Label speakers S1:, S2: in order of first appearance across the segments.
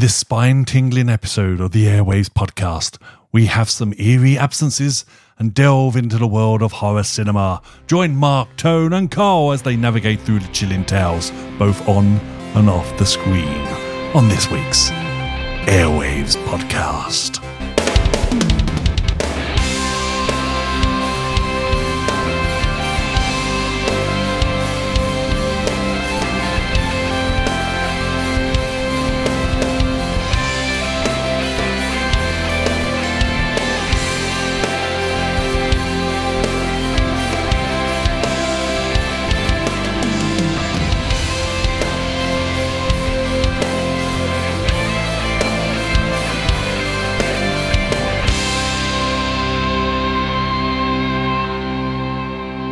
S1: this spine tingling episode of the Airwaves podcast, we have some eerie absences and delve into the world of horror cinema. Join Mark, Tone, and Karl as they navigate through the chilling tales, both on and off the screen, on this week's Airwaves podcast.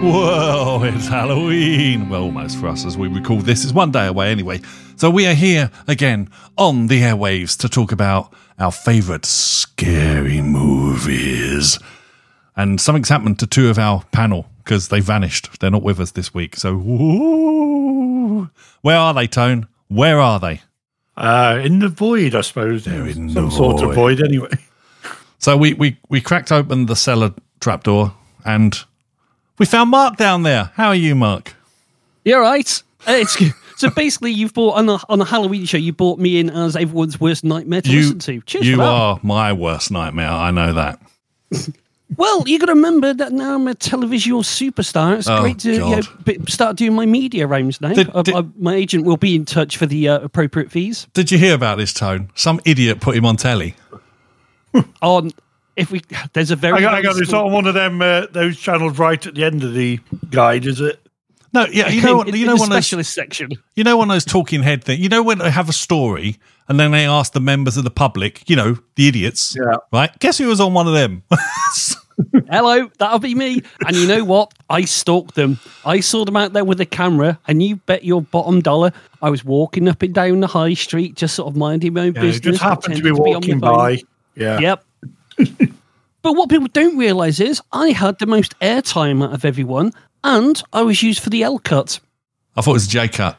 S1: Whoa, it's Halloween. Well, almost for us as we recall this. is one day away anyway. So we are here again on the airwaves to talk about our favourite scary movies. And something's happened to two of our panel because they vanished. They're not with us this week. So, woo. where are they, Tone? Where are they?
S2: Uh, in the void, I suppose.
S1: They're in
S2: Some
S1: the
S2: sort of
S1: void.
S2: void, anyway.
S1: So we, we, we cracked open the cellar trapdoor and we found Mark down there. How are you, Mark?
S3: You're right. Uh, It's, so basically, you've bought on a, on a Halloween show. You brought me in as everyone's worst nightmare to
S1: you
S3: listen to. Cheers
S1: you are my worst nightmare. I know that.
S3: Well, you got to remember that now I'm a televisual superstar. It's
S1: Oh,
S3: great to you know, start doing my media rounds now.
S1: Did-
S3: I-
S1: did-
S3: I- my agent will be in touch for the uh, appropriate fees.
S1: Did you hear about this, Tone? Some idiot put him on telly.
S3: On if we, there's a very
S2: I got, I got this
S3: small-
S2: on one of them, uh, those channels right at the end of the guide, is it?
S1: No, yeah, you know,
S3: in,
S1: you
S3: in
S1: know
S3: the
S1: one of those,
S3: specialist section.
S1: you know one of those talking head things. You know when they have a story and then they ask the members of the public, you know, the idiots,
S2: Yeah.
S1: right? Guess who was on one of them?
S3: Hello, that'll be me. And you know what? I stalked them. I saw them out there with a camera, and you bet your bottom dollar I was walking up and down the high street, just sort of minding my own
S2: Yeah,
S3: business.
S2: just happened to be walking
S3: my phone.
S2: by. Yeah.
S3: Yep. but what people don't realise is I had the most airtime out of everyone, and I was used for the L cut.
S1: I thought it was J cut.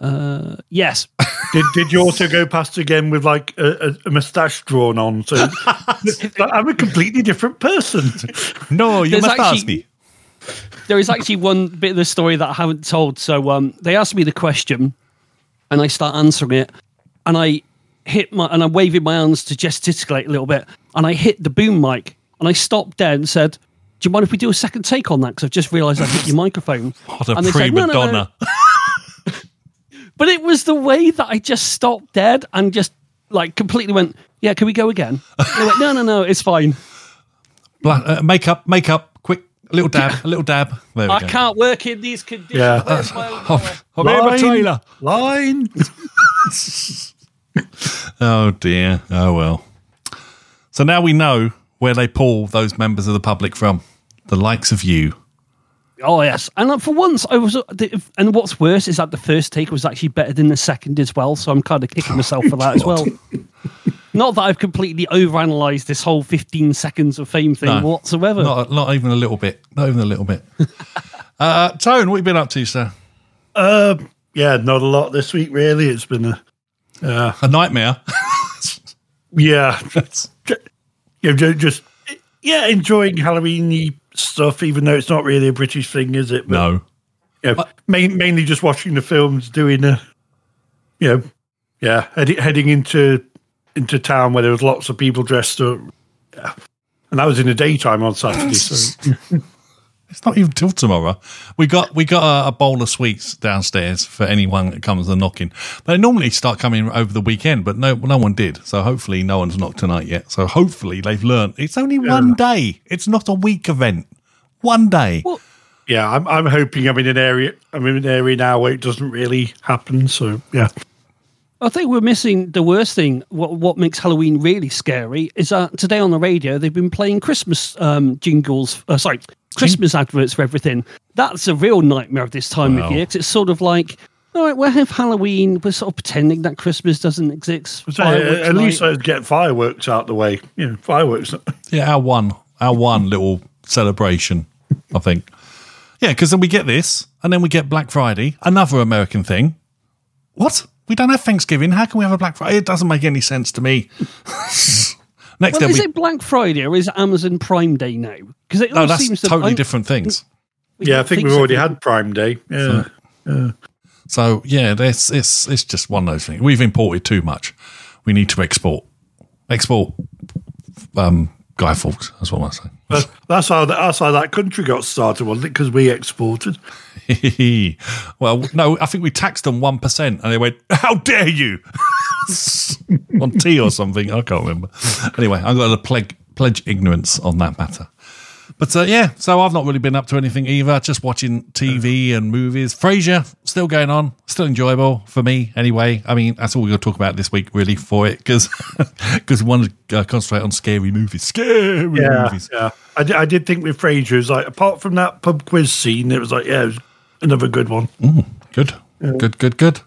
S3: Uh, yes.
S2: Did, did you also go past again with like a, a, a moustache drawn on? So Like, I'm a completely different person.
S1: No, you
S3: There's
S1: must ask me.
S3: there is actually one bit of the story that I haven't told. So um, they asked me the question, and I start answering it, and I hit my and I'm waving my hands to gesticulate a little bit, and I hit the boom mic, and I stopped dead and said, "Do you mind if we do a second take on that? Because I've just realised I hit your microphone."
S1: What a
S3: And they said,
S1: prima
S3: "No, no, no."
S1: donna.
S3: But it was the way that I just stopped dead and just like completely went, "Yeah, can we go again?" And they went, "No, no, no, it's fine.
S1: Bla- uh, makeup, makeup, quick, a little dab, a little dab. There we
S3: I
S1: go.
S3: can't work in these conditions."
S2: Yeah.
S3: Where's my own
S1: Oh. I'm a
S2: Line.
S1: trailer.
S2: Line.
S1: Oh dear. Oh well. So now we know where they pull those members of the public from. The likes of you.
S3: Oh yes, and uh, for once I was. uh, And what's worse is that the first take was actually better than the second as well. So I'm kind of kicking myself for that as well. Not that I've completely overanalyzed this whole 15 seconds of fame thing
S1: No.
S3: whatsoever.
S1: Not, not even a little bit. Not even a little bit. uh, Tone, what have you been up to, sir?
S2: Uh, yeah, not a lot this week, really. It's been a, uh,
S1: A nightmare.
S2: yeah, yeah, ju- just, yeah, enjoying Halloweeny stuff, even though it's not really a British thing, is it? But,
S1: no.
S2: Yeah, main, mainly just watching the films, doing a, you know, yeah, heading heading into into town where there was lots of people dressed up, yeah. and that was in the daytime on Saturday. So
S1: It's not even till tomorrow. We got we got a, a bowl of sweets downstairs for anyone that comes and knocking. They normally start coming over the weekend, but no no one did. So hopefully no one's knocked tonight yet. So hopefully they've learned it's only one day. It's not a week event. One day.
S3: Well,
S2: yeah, I'm I'm hoping I'm in an area I'm in an area now where it doesn't really happen. So yeah,
S3: I think we're missing the worst thing. What, what makes Halloween really scary is that today on the radio they've been playing Christmas um, jingles. Uh, sorry, Christmas adverts for everything. That's a real nightmare of this time
S1: Wow.
S3: of year 'cause it's sort of like, all right, we'll have Halloween. We're sort of pretending that Christmas doesn't exist.
S2: so, uh, at least
S3: night.
S2: I'd get fireworks out the way. You know, fireworks.
S1: Yeah, our one, our one little celebration, I think. Yeah, because then we get this, and then we get Black Friday, another American thing. What? We don't have Thanksgiving. How can we have a Black Friday? It doesn't make any sense to me. Next,
S3: Well,
S1: there'll
S3: is
S1: be-
S3: it Black Friday or is Amazon Prime Day now? Because it
S1: no,
S3: all
S1: that's
S3: seems to
S1: totally
S3: I-
S1: different things.
S2: Yeah, I think we've already had Prime Day. Yeah.
S1: So yeah, it's it's it's just one of those things. We've imported too much. We need to export. Export. Um, Guy Fawkes. That's what I'm
S2: saying. that's how that, that's how that country got started, wasn't it? Because we exported.
S1: well, no, I think we taxed them one percent, and they went, "How dare you!" on tea or something. I can't remember. Anyway, I'm going to pledge, pledge ignorance on that matter. But uh, yeah, so I've not really been up to anything either. Just watching TV and movies. Frasier still going on, still enjoyable for me anyway. I mean, that's all we're going to talk about this week, really, for it, because because we want to uh, concentrate on scary movies. Scary
S2: Yeah,
S1: movies.
S2: yeah. I did, I did think with Frasier, it was like apart from that pub quiz scene, it was like yeah, it was another good one.
S1: Good, good, good, good.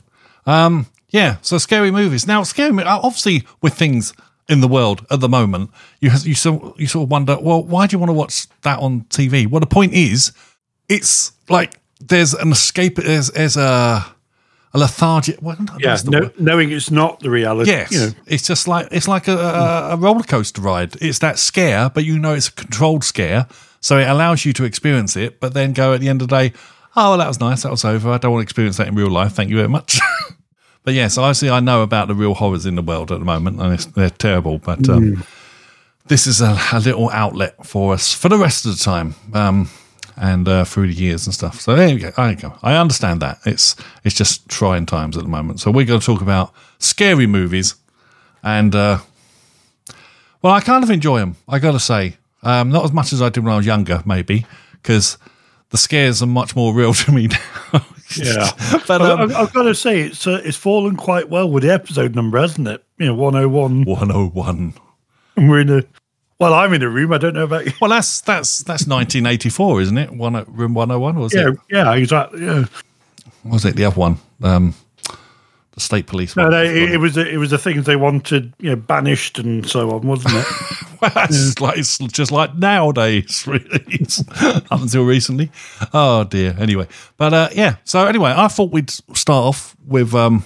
S1: Um, yeah. So scary movies. Now, scary. Obviously, with things in the world at the moment, you has, you sort you sort of wonder, well, why do you want to watch that on TV? Well, the point is, it's like there's an escape. There's there's a a lethargic. Well,
S2: Yeah, no, knowing it's not the reality.
S1: Yes,
S2: you know,
S1: it's just like it's like a, a, a roller coaster ride. It's that scare, but you know it's a controlled scare, so it allows you to experience it. But then go at the end of the day, oh, well, that was nice. That was over. I don't want to experience that in real life. Thank you very much. but yes, obviously I know about the real horrors in the world at the moment, and it's, they're terrible. But um, this is a, a little outlet for us for the rest of the time. Um, and uh, through the years and stuff. So there you go. There you go. I understand that. It's it's just trying times at the moment. So we're going to talk about scary movies, and uh, well, I kind of enjoy them. I got to say, um, not as much as I did when I was younger, maybe, because the scares are much more real to me now.
S2: yeah.
S1: but um,
S2: I, I've got to say, it's uh, it's fallen quite well with the episode number, hasn't it? You know, one hundred one.
S1: 101.
S2: And we're in a. Well, I'm in a room. I don't know about you.
S1: Well, that's that's that's 1984, isn't it? One room 101 was
S2: Yeah,
S1: it?
S2: yeah, exactly. Yeah.
S1: Was it the other one? Um, the state police
S2: No, no, it, it was it was the things they wanted, you know, banished and so on, wasn't it?
S1: Well, that's like it's just like nowadays, really. Up until recently. Oh dear. Anyway, but uh, yeah. So anyway, I thought we'd start off with um,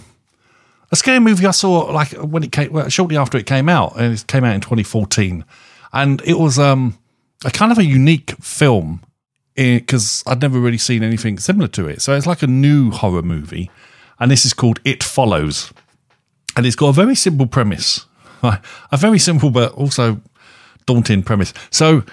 S1: a scary movie I saw like when it came well, shortly after it came out, and it came out in 2014, and it was um, a kind of a unique film because I'd never really seen anything similar to it. So it's like a new horror movie, and this is called It Follows, and it's got a very simple premise, a very simple but also daunting premise. So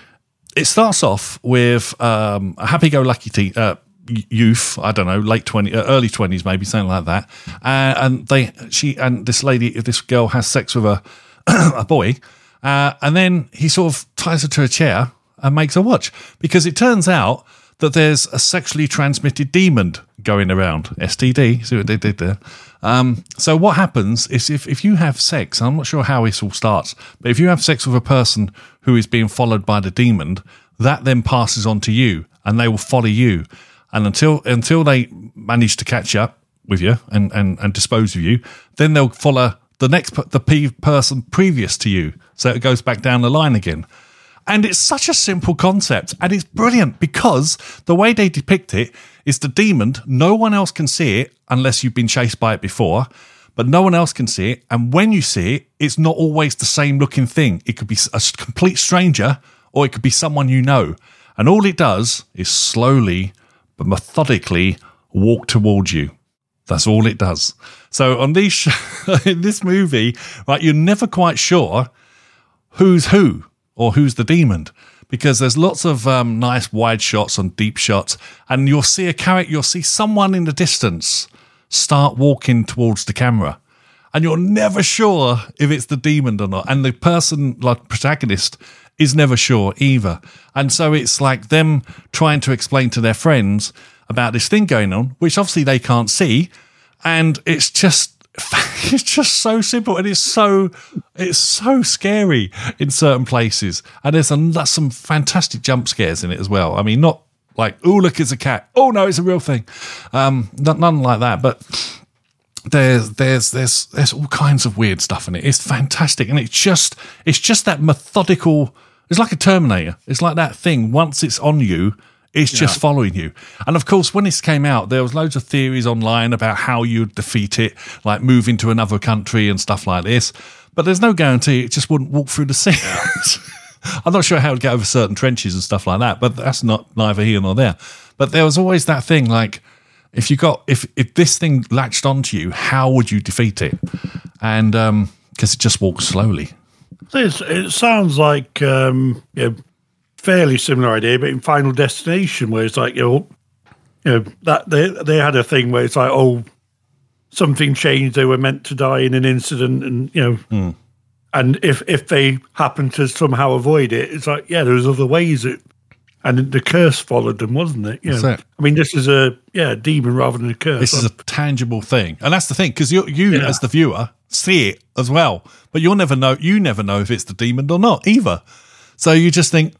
S1: it starts off with um, a happy-go-lucky teen, uh, youth. I don't know, late twenty, uh, early twenties, maybe something like that. Uh, and they, she, and this lady, this girl has sex with a a boy, uh, and then he sort of ties her to a chair and makes her watch because it turns out that there's a sexually transmitted demon going around. STD. See what they did there. Um, so what happens is if, if you have sex, I'm not sure how this all starts, but if you have sex with a person who is being followed by the demon, that then passes on to you and they will follow you. And until until they manage to catch up with you and, and, and dispose of you, then they'll follow the next the person previous to you. So it goes back down the line again. And it's such a simple concept and it's brilliant because the way they depict it is the demon, no one else can see it unless you've been chased by it before, but no one else can see it. And when you see it, it's not always the same looking thing. It could be a complete stranger or it could be someone you know. And all it does is slowly but methodically walk towards you. That's all it does. So on these sh- in this movie, right, you're never quite sure who's who or who's the demon? Because there's lots of um, nice wide shots and deep shots and you'll see a character you'll see someone in the distance start walking towards the camera and you're never sure if it's the demon or not and the person like protagonist is never sure either and so it's like them trying to explain to their friends about this thing going on which obviously they can't see and it's just it's just so simple and it's so it's so scary in certain places. And there's some, there's some fantastic jump scares in it as well. I mean not like oh look it's a cat. Oh no it's a real thing. Um none, none like that but there's there's there's there's all kinds of weird stuff in it. It's fantastic and it's just it's just that methodical it's like a terminator. It's like that thing once it's on you It's just following you. And of course, when this came out, there was loads of theories online about how you'd defeat it, like move into another country and stuff like this. But there's no guarantee it just wouldn't walk through the scenes. I'm not sure how to get over certain trenches and stuff like that, but that's not neither here nor there. But there was always that thing like, if you got if if this thing latched onto you, how would you defeat it? And um because it just walks slowly.
S2: It's, it sounds like um, you know, fairly similar idea, but in Final Destination, where it's like you know, you know that they they had a thing where it's like oh, something changed. They were meant to die in an incident, and you know,
S1: Hmm.
S2: and if if they happen to somehow avoid it, it's like yeah, there's other ways. It and the curse followed them, wasn't it? You know,
S1: it.
S2: I mean, this is a yeah demon rather than a curse.
S1: This is a tangible thing, and that's the thing because you, you
S2: Yeah.
S1: as the viewer, see it as well, but you'll never know. You never know if it's the demon or not either. So you just think,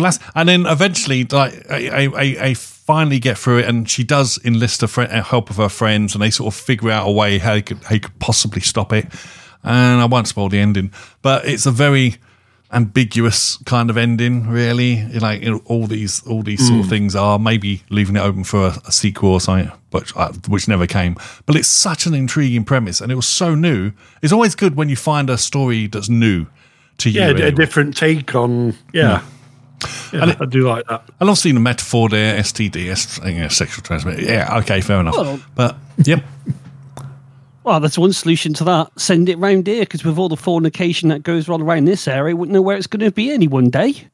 S1: well, that's, and then eventually, like, I, I, I- I finally get through it, and she does enlist a friend, help of her friends, and they sort of figure out a way how he could, how he could possibly stop it. And I won't spoil the ending, but it's a very ambiguous kind of ending, really. Like you know, all these, all these sort of things are maybe leaving it open for a, a sequel or something, but uh, which never came. But it's such an intriguing premise, and it was so new. It's always good when you find a story that's new to you.
S2: yeah, a different take on yeah. Yeah, I do like that.
S1: And I've seen the metaphor there, STD, yeah, sexual transmission. Yeah, okay, fair enough.
S3: Well-
S1: but yep,
S3: Well, that's one solution to that. Send it round here, because with all the fornication that goes on around this area, wouldn't know where it's going to be any one day.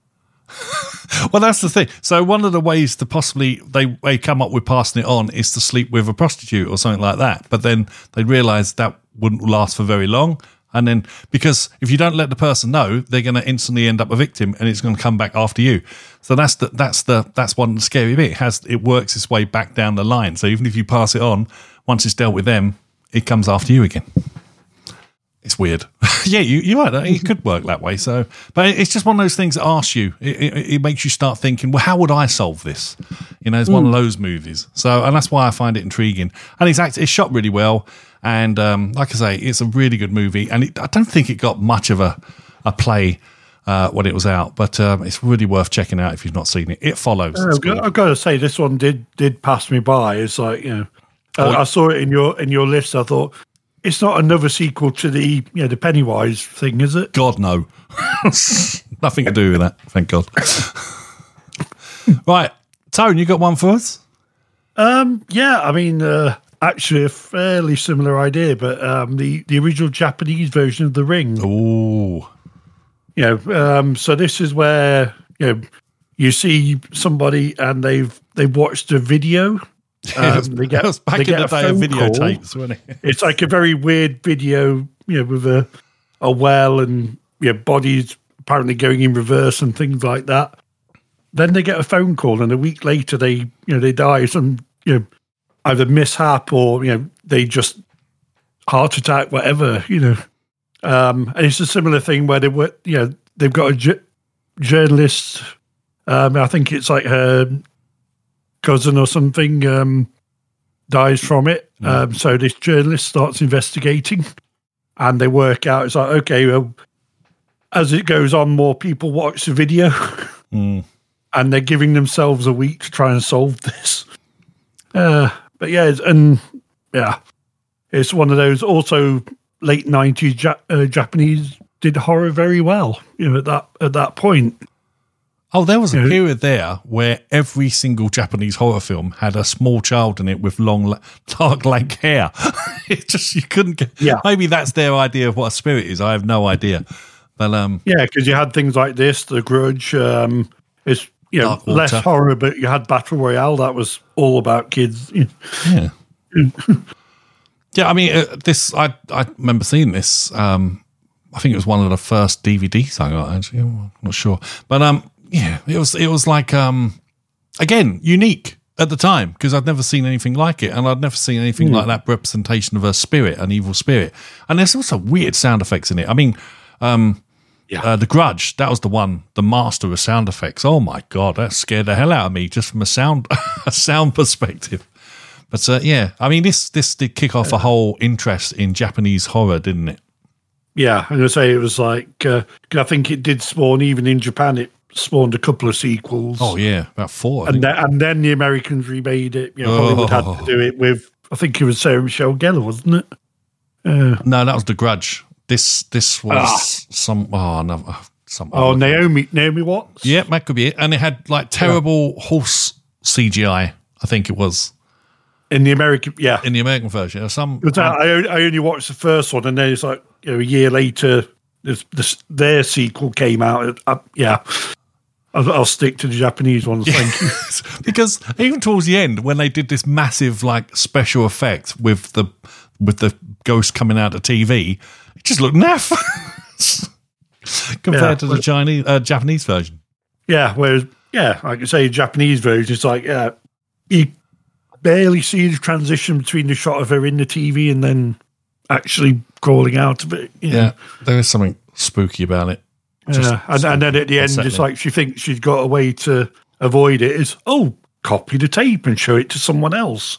S1: well, that's the thing. So one of the ways to possibly they they come up with passing it on is to sleep with a prostitute or something like that. But then they realise that wouldn't last for very long. And then because if you don't let the person know, they're going to instantly end up a victim, and it's going to come back after you. So that's the that's the that's one scary bit. It has it works its way back down the line. So even if you pass it on, once it's dealt with them, it comes after you again. It's weird. yeah, you, you're right. It could work that way. So, but it's just one of those things that asks you. It, it, it makes you start thinking, well, how would I solve this? You know, it's one of hmm. those movies. So, and that's why I find it intriguing. And it's act, it's shot really well. And um, like I say, it's a really good movie. And it, I don't think it got much of a a play uh, when it was out, but um, it's really worth checking out if you've not seen it. It follows. It's
S2: I've got. I've got to say, this one did did pass me by. It's like you know,
S1: Oh,
S2: I, I saw it in your in your list. I thought it's not another sequel to the you know the Pennywise thing, is it?
S1: God, no. Nothing to do with that. Thank God. right, Tone, you got one for us?
S2: Um, yeah, I mean, uh, actually, a fairly similar idea, but um, the the original Japanese version of The Ring. You know, um, so this is where you know you see somebody and they've they've watched a video. Um, they get,
S1: back
S2: they
S1: in the
S2: a
S1: day of videotapes, wasn't it?
S2: it's like a very weird video, you know, with a a well and you know, bodies apparently going in reverse and things like that. Then they get a phone call, and a week later they, you know, they die some, you know, either mishap or you know they just heart attack, whatever, you know. Um, and it's a similar thing where they were, you know, they've got a ju- journalist. Um, I think it's like her cousin or something. Um, dies from it. Um, so this journalist starts investigating, and they work out. It's like okay, well, as it goes on, more people watch the video,
S1: Mm.
S2: and they're giving themselves a week to try and solve this. Uh, but yeah, it's, and yeah, it's one of those. Also, late nineties ja- uh, Japanese did horror very well. You know, at that at that point.
S1: Oh, there was a
S2: Yeah.
S1: period there where every single Japanese horror film had a small child in it with long, dark, lank hair. it just you couldn't get.
S2: Yeah.
S1: Maybe that's their idea of what a spirit is. I have no idea. But um,
S2: Yeah, because you had things like this, The Grudge. Um, it's you know less horror, but you had Battle Royale. That was all about kids.
S1: Yeah. yeah, I mean, uh, this, I, I remember seeing this. Um, I think it was one of the first DVDs I got, actually. I'm not sure. But um, yeah, it was, it was like, um, again, unique at the time because I'd never seen anything like it. And I'd never seen anything like that representation of a spirit, an evil spirit. And there's also weird sound effects in it. I mean, um,
S2: Yeah.
S1: uh, The Grudge, that was the one, the master of sound effects. Oh my God, that scared the hell out of me just from a sound, a sound perspective. But uh, yeah, I mean, this this did kick off a whole interest in Japanese horror, didn't it?
S2: Yeah, I'm gonna say it was like uh, I think it did spawn even in Japan. It spawned a couple of sequels.
S1: Oh yeah, about four. I
S2: and then, and then the Americans remade it. You know, Hollywood had
S1: Oh.
S2: to do it with. I think it was Sarah Michelle Gellar, wasn't it? Uh,
S1: no, that was the Grudge. This this was
S2: Ah.
S1: some oh no uh, some
S2: oh, Naomi Naomi Watts.
S1: Yeah, that could be it. And it had like terrible horse CGI. I think it was
S2: in the American. Yeah,
S1: in the American version. Or some
S2: Because I, I only- watched the first one, and then it's like you know, a year later, this, this, their sequel came out. Uh, yeah, I'll, I'll stick to the Japanese ones. Thank you.
S1: because even towards the end, when they did this massive like special effect with the with the ghost coming out of TV, it just looked naff compared
S2: Yeah.
S1: to the Chinese uh, Japanese version.
S2: Yeah, whereas yeah, like I say, Japanese version, it's like yeah, you barely see the transition between the shot of her in the TV and then actually crawling out of it. you know.
S1: Yeah, there is something spooky about it. Just
S2: Yeah, and, and then at the end, it's like she thinks she's got a way to avoid it. Is oh, copy the tape and show it to someone else.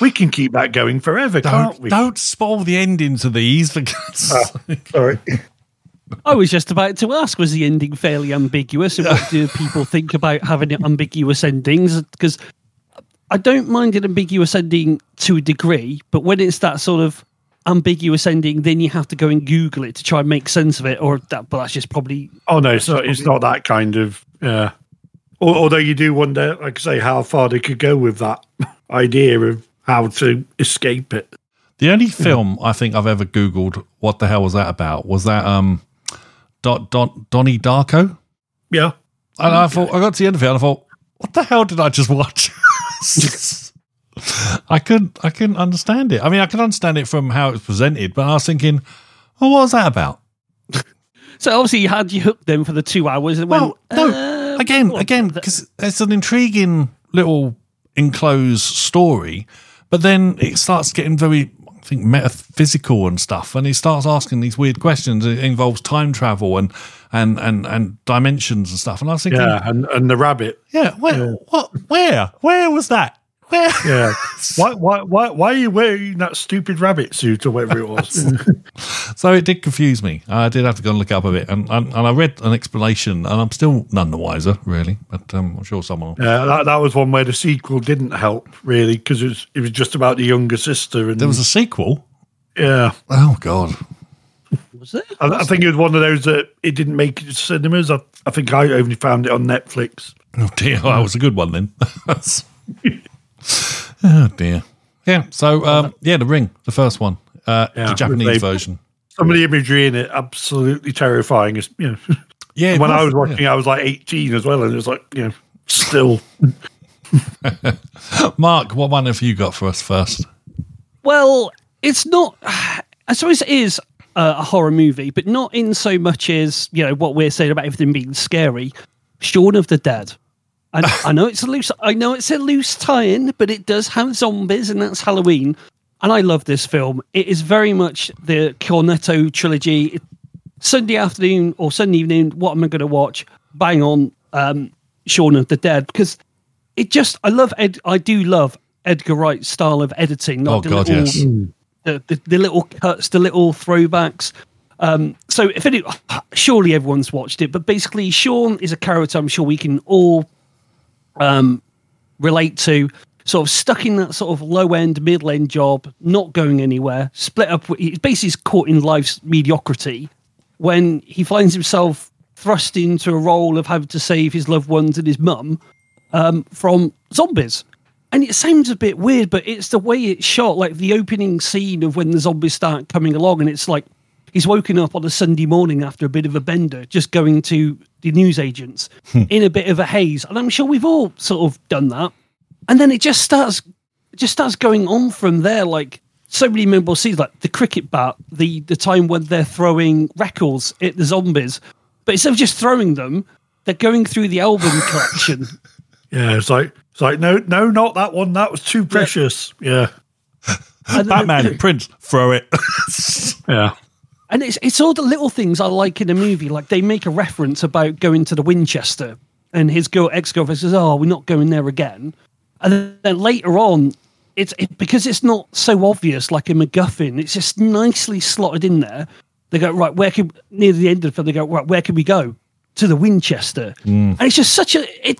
S2: We can keep that going forever, can't
S1: Don't,
S2: we?
S1: don't spoil the endings of these for God's ah, sake.
S2: Sorry.
S3: I was just about to ask: Was the ending fairly ambiguous? And what do people think about having ambiguous endings? Because I don't mind an ambiguous ending to a degree, but when it's that sort of ambiguous ending, then you have to go and Google it to try and make sense of it. Or that, but that's just probably
S2: Oh no, it's not. It's not that kind of. Yeah. Although you do wonder, like I say, how far they could go with that idea of how to escape it.
S1: The only film I think I've ever Googled what the hell was that about was that um Don, Don, Donnie Darko.
S2: Yeah.
S1: And I thought I got to the end of it and I thought, what the hell did I just watch? I couldn't I couldn't understand it. I mean I could understand it from how it was presented, but I was thinking, oh what was that about?
S3: so. Obviously, you had you hooked them for the two hours, and
S1: Well,
S3: went,
S1: no,
S3: uh,
S1: again, again, because it's an intriguing little enclosed story, but then it starts getting very, I think, metaphysical and stuff, and he starts asking these weird questions. It involves time travel and and and and dimensions and stuff. And I was thinking,
S2: Yeah.
S1: yeah,
S2: And and the rabbit.
S1: Yeah, where, what, where, where was that? Where?
S2: Yeah. why, why, why, why are you wearing that stupid rabbit suit or whatever it was?
S1: So it did confuse me. I did have to go and look up a bit, and and, and I read an explanation, and I'm still none the wiser, really. But um, I'm sure someone. will.
S2: yeah. That, that was one where the sequel didn't help really because it was, it was just about the younger sister. And
S1: There was a sequel.
S2: yeah.
S1: Oh God.
S3: was it?
S2: I, I think it was one of those that it didn't make it to cinemas. I, I think I only found it on Netflix.
S1: Oh dear, that was a good one then. oh dear. Yeah. So um, yeah, the ring, the first one, uh,
S2: Yeah,
S1: the Japanese
S2: they-
S1: version.
S2: Some of the imagery in it absolutely terrifying. It's, you know,
S1: Yeah. it
S2: when I was
S1: yeah.
S2: watching, I was like 18 as well, and it was like you know, still.
S1: Mark, what one have you got for us first?
S3: Well, it's not. I suppose it is a, a horror movie, but not in so much as you know what we're saying about everything being scary. Shaun of the Dead. I, I know it's a loose. I know it's a loose tie-in, but it does have zombies, and that's Halloween. And I love this film. It is very much the Cornetto trilogy. Sunday afternoon or Sunday evening, what am I going to watch? Bang on um, Shaun of the Dead because it just. I love Ed. I do love Edgar Wright's style of editing.
S1: Oh
S3: the
S1: God,
S3: little-
S1: yes.
S3: the, the, the little cuts, the little throwbacks. Um, so if any, surely everyone's watched it, but basically Shaun is a character I'm sure we can all um, relate to. Sort of stuck in that sort of low end, middle end job, not going anywhere, split up. He's basically caught in life's mediocrity when he finds himself thrust into a role of having to save his loved ones and his mum um, from zombies. And it sounds a bit weird, but it's the way it's shot, like the opening scene of when the zombies start coming along, and it's like he's woken up on a Sunday morning after a bit of a bender, just going to the news agents hmm. in a bit of a haze. And I'm sure we've all sort of done that. And then it just starts it just starts going on from there, like so many memorable scenes, like the cricket bat, the the time when they're throwing records at the zombies. But instead of just throwing them, they're going through the album collection.
S2: Yeah, it's like it's like no, no, not that one. That was too precious. Yeah,
S3: And then-
S1: Batman, Prince, throw it.
S2: yeah,
S3: And it's it's all the little things I like in a movie. Like they make a reference about going to the Winchester, and his girl ex girlfriend says, "Oh, we're not going there again." And then, later on, it's it, because it's not so obvious like a MacGuffin. It's just nicely slotted in there. They go right where can near the end of the film. They go right where can we go? to the Winchester,
S1: Mm.
S3: and it's just such a. It,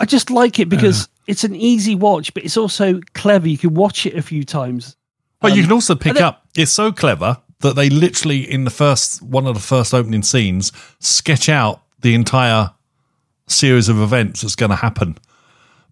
S3: I just like it because it's an easy watch, but it's also clever. You can watch it a few times.
S1: But you can also pick
S3: then-
S1: up. It's so clever that they literally in the first one of the first opening scenes sketch out the entire series of events that's going to happen.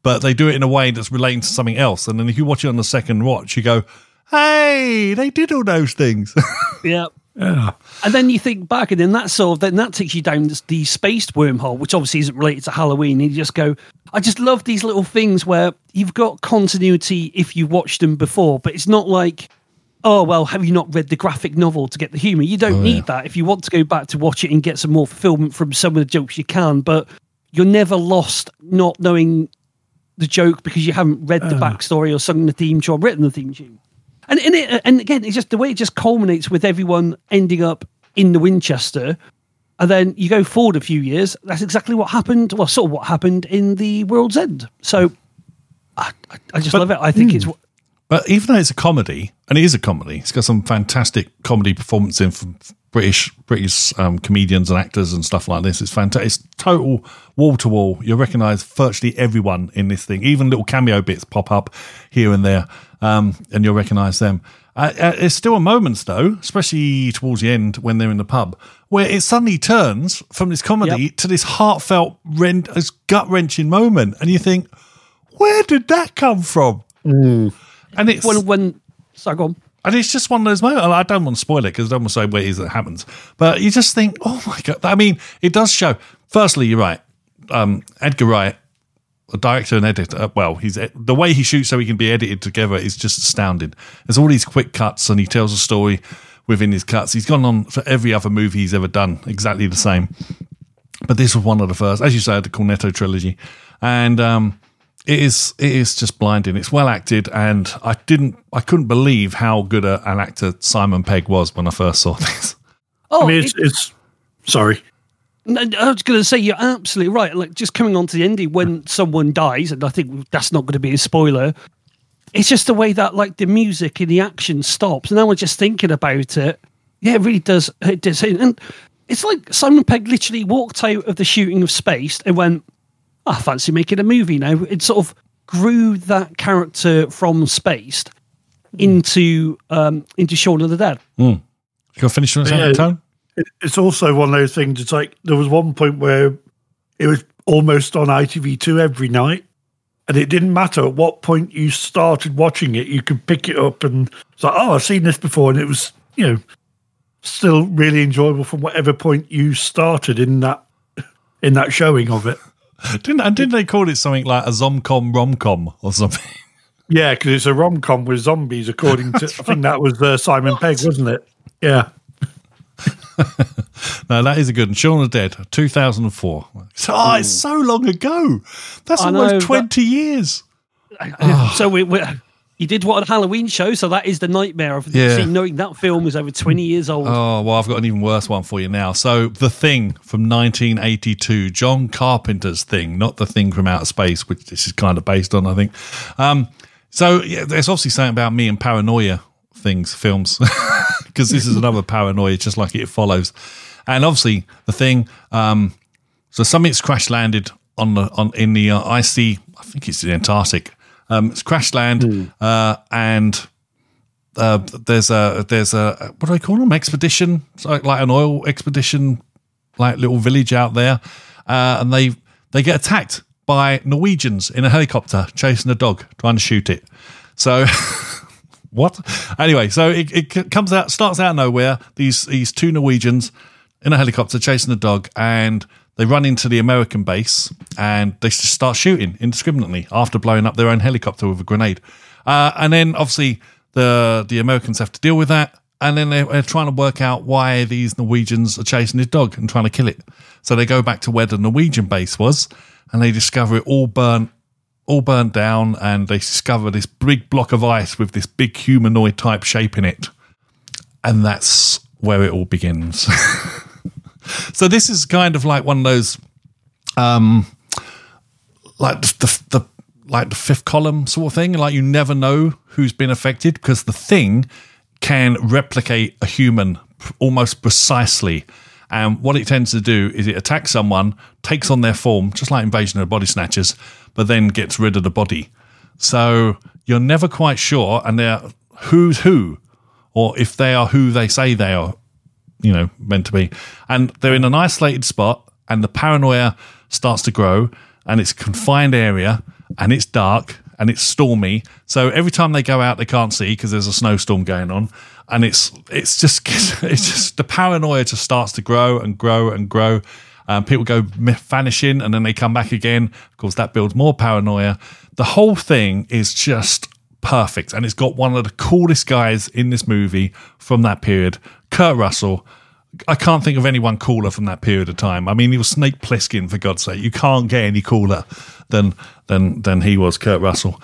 S1: But they do it in a way that's relating to something else, and then if you watch it on the second watch, you go, "Hey, they did all those things."
S3: Yeah.
S2: Yeah.
S3: And then you think back, and then that sort of then that takes you down this, the Spaced wormhole, which obviously isn't related to Halloween. And you just go, I just love these little things where you've got continuity if you've watched them before, but it's not like, oh well, have you not read the graphic novel to get the humor? You don't oh, need that. If you want to go back to watch it and get some more fulfillment from some of the jokes, you can, but you're never lost not knowing the joke because you haven't read the ah. backstory or sung the theme tune or written the theme tune. And in it, and again, it's just the way it just culminates with everyone ending up in the Winchester, and then you go forward a few years. That's exactly what happened. Well, sort of what happened in the World's End. So, I, I- I just love it. I think it's hmm.
S1: But even though it's a comedy, and it is a comedy, it's got some fantastic comedy performance in from British British um, comedians and actors and stuff like this. It's fantastic. It's total wall to wall. You'll recognise virtually everyone in this thing. Even little cameo bits pop up here and there, um, and you'll recognise them. Uh, uh, it's still a moments though, especially towards the end when they're in the pub, where it suddenly turns from this comedy
S3: Yep.
S1: to this heartfelt, rent, this gut wrenching moment, and you think, where did that come from? And it's
S3: when when. Go on.
S1: and it's just one of those moments. I don't want to spoil it because I don't want to say where it is that happens. But you just think, oh my god! I mean, it does show. Firstly, you're right. Um, Edgar Wright, a director and editor. Well, he's the way he shoots so he can be edited together is just astounding. There's all these quick cuts, and he tells a story within his cuts. He's gone on for every other movie he's ever done, exactly the same. But this was one of the first, as you say, the Cornetto trilogy, and um, it is it is just blinding. It's well acted, and I didn't, I couldn't believe how good a, an actor Simon Pegg was when I first saw this.
S3: Oh,
S2: I mean,
S3: it-
S2: it's, it's sorry.
S3: No, I was going to say you're absolutely right. Like just coming on to the ending when someone dies, and I think that's not going to be a spoiler. It's just the way that like the music and the action stops, and now we're just thinking about it. Yeah, it really does. It does, and it's like Simon Pegg literally walked out of the shooting of Spaced and went, "I fancy making a movie now." It sort of grew that character from Spaced into um into Shaun of the Dead.
S1: You got to finish on
S2: Yeah.
S1: that tone?
S2: It, it's also one of those things. It's like there was one point where it was almost on ITV2 every night, and it didn't matter at what point you started watching it. You could pick it up and it's like, oh, I've seen this before, and it was you know still really enjoyable from whatever point you started in that in that showing of it.
S1: Didn't and didn't they call it something like a zomcom romcom or something?
S2: Yeah, because it's a rom com with zombies, according to I think that was uh, Simon Pegg, wasn't it? Yeah.
S1: No, that is a good one. Shaun of the Dead, 2004. So, oh, it's so long ago. That's
S3: I
S1: almost
S3: but-
S1: 20 years.
S3: so we, we you did what a Halloween show, so that is the nightmare of
S1: Yeah.
S3: seeing knowing that film was over twenty years old.
S1: Oh, well, I've got an even worse one for you now. So, The Thing from 1982, John Carpenter's Thing, not The Thing from Outer Space, which this is kind of based on, I think. Um, so, yeah, there's obviously something about me and paranoia things, films, because this is another paranoia, just like it follows. And obviously, The Thing, um, so something's crash landed on the on in the uh, icy, I think it's the Antarctic. Um, it's crash land, uh, and uh, there's a there's a what do they call them? Expedition, It's like like an oil expedition, like little village out there, uh, and they they get attacked by Norwegians in a helicopter chasing a dog, trying to shoot it. So. What? Anyway, so it, it comes out, starts out of nowhere. These these two Norwegians in a helicopter chasing a dog, and they run into the American base, and they just start shooting indiscriminately after blowing up their own helicopter with a grenade. Uh, and then obviously the the Americans have to deal with that, and then they're, they're trying to work out why these Norwegians are chasing his dog and trying to kill it. So they go back to where the Norwegian base was, and they discover it all burnt all burnt down and they discover this big block of ice with this big humanoid type shape in it. And that's where it all begins. so this is kind of like one of those um like the, the, like the fifth column sort of thing. Like you never know who's been affected because the thing can replicate a human almost precisely. And what it tends to do is it attacks someone, takes on their form, just like Invasion of the Body Snatchers, but then gets rid of the body. So you're never quite sure, and they're who's who, or if they are who they say they are, you know, meant to be. And they're in an isolated spot, and the paranoia starts to grow, and it's a confined area, and it's dark, and it's stormy. So every time they go out, they can't see because there's a snowstorm going on, and it's it's just it's just the paranoia just starts to grow and grow and grow. Um, people go vanishing, and then they come back again. Of course, that builds more paranoia. The whole thing is just perfect, and it's got one of the coolest guys in this movie from that period, Kurt Russell. I can't think of anyone cooler from that period of time. I mean, he was Snake Plissken for God's sake. You can't get any cooler than than than he was, Kurt Russell.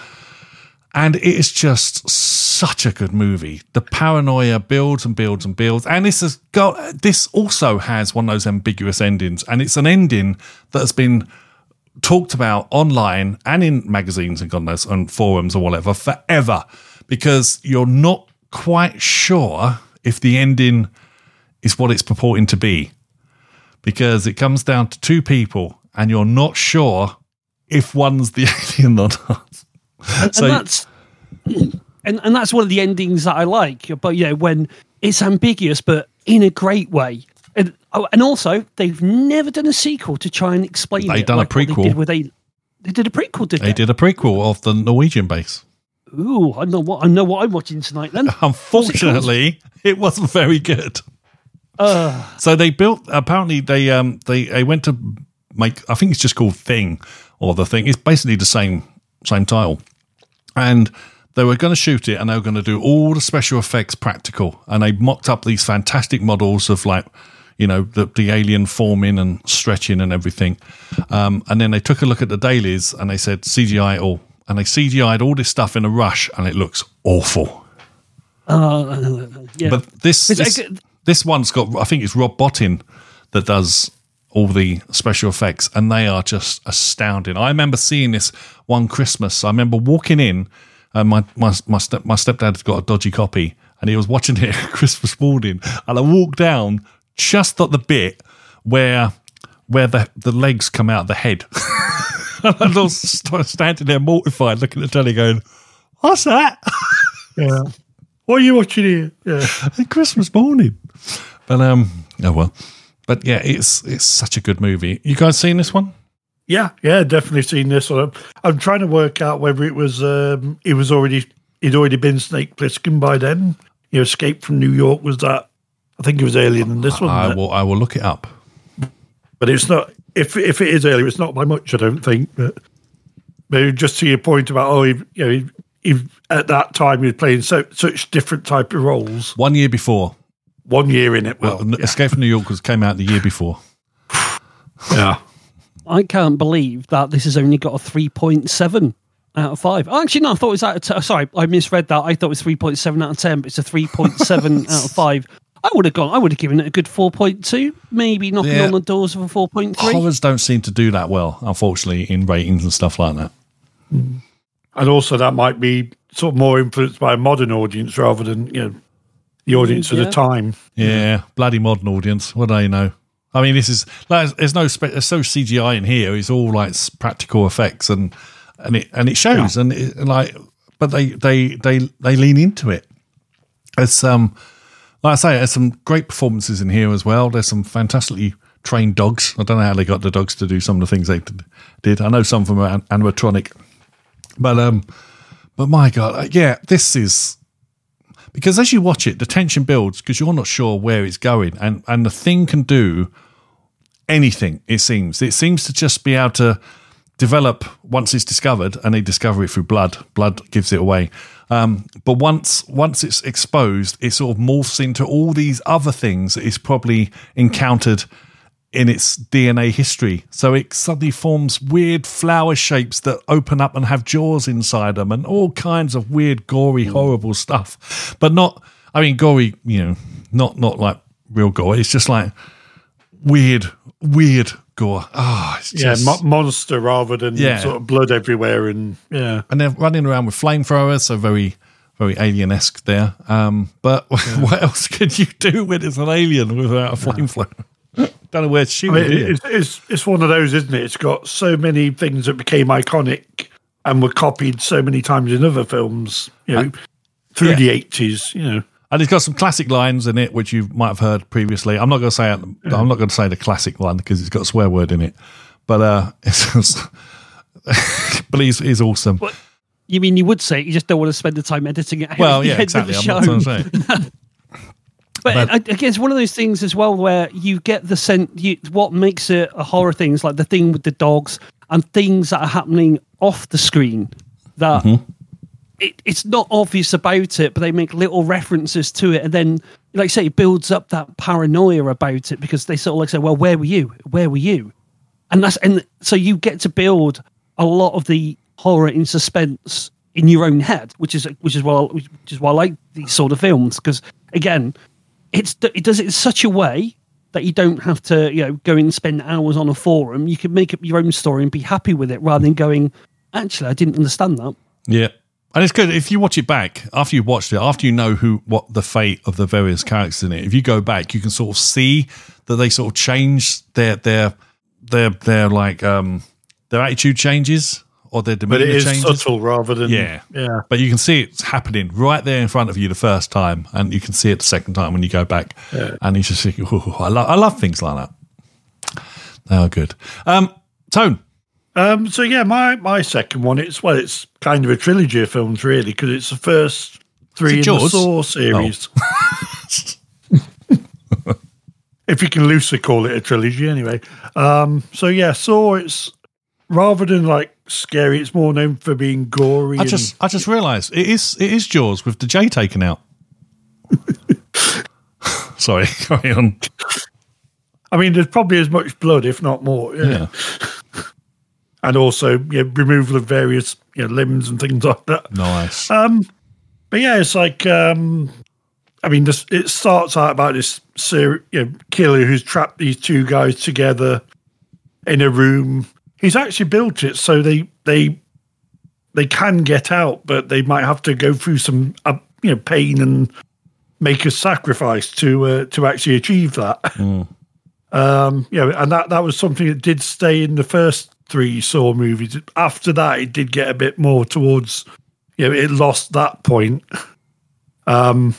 S1: And it is just such a good movie. The paranoia builds and builds and builds, and this has got this also has one of those ambiguous endings, and it's an ending that has been talked about online and in magazines and God knows and forums or whatever forever because you're not quite sure if the ending is what it's purporting to be because it comes down to two people and you're not sure if one's the alien or not.
S3: And, so, and that's and, and that's one of the endings that I like. But yeah, when it's ambiguous but in a great way. And oh, and also they've never done a sequel to try and explain.
S1: They've done
S3: like
S1: a prequel. They did,
S3: they, they did a prequel. Did they?
S1: They did a prequel of the Norwegian base.
S3: Ooh, I know what I know what I'm watching tonight. Then,
S1: unfortunately, it, it, wasn't very good. Uh, so they built. Apparently, they um they they went to make. I think it's just called Thing or the Thing. It's basically the same same title, and they were going to shoot it and they were going to do all the special effects practical, and they mocked up these fantastic models of like you know, the, the alien forming and stretching and everything. Um, and then they took a look at the dailies and they said CGI it all. And they CGI'd all this stuff in a rush and it looks awful.
S3: Uh, yeah.
S1: But this, this, this one's got, I think it's Rob Bottin that does all the special effects and they are just astounding. I remember seeing this one Christmas. I remember walking in and my, my, my, step, my stepdad had got a dodgy copy and he was watching it Christmas morning. And I walked down just at the bit where where the, the legs come out of the head. and I was standing there mortified, looking at the telly, going, "What's that?"
S2: yeah. What are you watching here? Yeah.
S1: Christmas morning. But um, oh well. But yeah, it's it's such a good movie. You guys seen this one?
S2: Yeah, yeah, definitely seen this one. I'm trying to work out whether it was um, it was already it'd already been Snake Plissken by then. You know, Escape from New York was that I think it was Alien in this one.
S1: I will. I will look it up.
S2: But it's not. If if it is Alien, it's not by much. I don't think. But maybe just to your point about oh, he, you know, he, he, at that time he was playing so such different type of roles.
S1: One year before.
S2: One year in it. Well, well
S1: yeah. Escape from New York was came out the year before.
S2: yeah.
S3: I can't believe that this has only got a three point seven out of five. Oh, actually, no, I thought it was out of t- sorry, I misread that. I thought it was three point seven out of ten, but it's a three point seven out of five. I would have gone. I would have given it a good four point two, maybe knocking yeah. on the doors of a four point three.
S1: Horrors don't seem to do that well, unfortunately, in ratings and stuff like that.
S2: And also, that might be sort of more influenced by a modern audience rather than you know the audience yeah. of the time.
S1: Yeah, bloody modern audience. What do they know? I mean, this is like, there's no spe- there's no CGI in here. It's all like practical effects and and it and it shows yeah. and it, like, but they they they they lean into it. It's um like I say, there's some great performances in here as well. There's some fantastically trained dogs. I don't know how they got the dogs to do some of the things they did. I know some of them are animatronic, but um, but my God, uh, yeah, this is because as you watch it, the tension builds because you're not sure where it's going, and and the thing can do anything. It seems it seems to just be able to develop once it's discovered, and they discover it through blood. Blood gives it away. Um, but once once it's exposed, it sort of morphs into all these other things that it's probably encountered in its DNA history. So it suddenly forms weird flower shapes that open up and have jaws inside them, and all kinds of weird, gory, hmm. horrible stuff. But not, I mean, gory, you know, not not like real gore. It's just like weird, weird gore. Oh,
S2: yeah, mo- monster rather than yeah. sort of blood everywhere, and yeah,
S1: and they're running around with flamethrowers, so very, very alien esque there. Um, but yeah. what else can you do when it's an alien without a flamethrower? don't know where to shoot
S2: I mean,
S1: it.
S2: it's, it's it's one of those, isn't it? It's got so many things that became iconic and were copied so many times in other films, you know, through
S1: yeah.
S2: the eighties. You know,
S1: And it's got some classic lines in it, which you might have heard previously. I'm not going to say it, I'm not going to say the classic one because it's got a swear word in it, but uh, it's but he's, he's awesome.
S3: You mean you would say it, you just don't want to spend the time editing it?
S1: Well, yeah, exactly. I'm
S3: show.
S1: not.
S3: But,
S1: But-
S3: I- again, it's one of those things as well where you get the sense. You, what makes it a horror thing is like the thing with the dogs and things that are happening off the screen that
S1: Mm-hmm.
S3: It, it's not obvious about it, but they make little references to it, and then, like I say, it builds up that paranoia about it because they sort of like say, "Well, where were you? Where were you?" And that's and so you get to build a lot of the horror in suspense in your own head, which is which is why which is why I like these sort of films because again, it's it does it in such a way that you don't have to you know go and spend hours on a forum. You can make up your own story and be happy with it rather than going. Actually, I didn't understand that.
S1: Yeah. And it's good if you watch it back after you've watched it, after you know who what the fate of the various characters in it. If you go back, you can sort of see that they sort of change their their their their like um their attitude changes or their demeanor but
S2: it is
S1: changes.
S2: subtle rather than
S1: Yeah.
S2: yeah.
S1: But you can see it's happening right there in front of you the first time, and you can see it the second time when you go back. And you just think, "Ooh, I, lo- I love things like that. They are good. Um, Tone,
S2: Um, so yeah, my my second one. It's well, it's kind of a trilogy of films, really, because it's the first three in
S1: it
S2: the Saw series. if you can loosely call it a trilogy, anyway. Um, so yeah, Saw. It's rather than like scary, it's more known for being gory.
S1: I just I just realised it is it is Jaws with the J taken out. Sorry, carry on.
S2: I mean, there's probably as much blood, if not more. Yeah.
S1: Yeah,
S2: And also, yeah, removal of various you know, limbs and things like that.
S1: nice.
S2: Um, but yeah, it's like um, I mean, this it starts out about this ser- you know, killer who's trapped these two guys together in a room. He's actually built it so they they they can get out, but they might have to go through some uh, you know pain and make a sacrifice to uh, to actually achieve that. Um, you know, and that that was something that did stay in the first three Saw movies. After that, it did get a bit more towards you know, it lost that point. Um,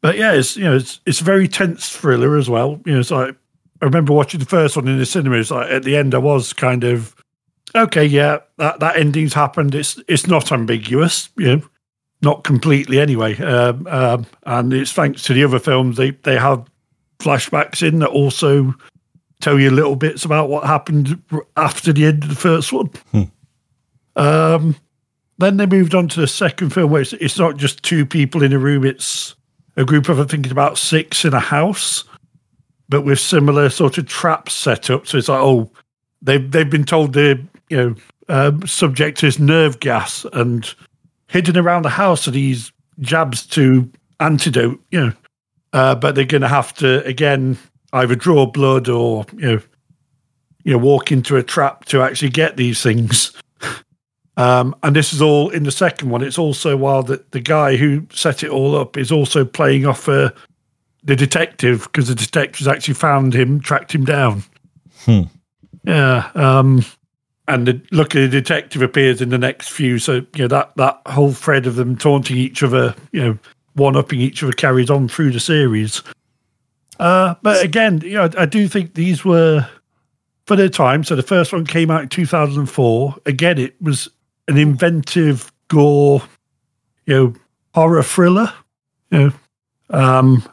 S2: but yeah, it's you know, it's it's very tense thriller as well. You know, it's like I remember watching the first one in the cinema. It's like at the end, I was kind of okay, yeah, that that ending's happened. It's it's not ambiguous, you know, not completely anyway. Um, um, and it's thanks to the other films they they have flashbacks in that also tell you little bits about what happened after the end of the first one. Um, then they moved on to the second film where it's, it's not just two people in a room, it's a group of, I think, it's about six in a house, but with similar sort of traps set up. So it's like, oh, they've, they've been told they're, you know, um, subject to this nerve gas and hidden around the house are these jabs to antidote, you know. Uh, but they're going to have to, again, either draw blood or, you know, you know, walk into a trap to actually get these things. Um, and this is all in the second one. It's also while the, the guy who set it all up is also playing off uh, the detective because the detectives actually found him, tracked him down.
S1: Hmm.
S2: Yeah. Um, and the, luckily, the detective appears in the next few. So, you know, that, that whole thread of them taunting each other, you know, one upping each other carries on through the series. Uh, but again, you know, I, I do think these were for their time. So the first one came out in 2004. Again, it was an inventive gore, you know, horror thriller. You know, um,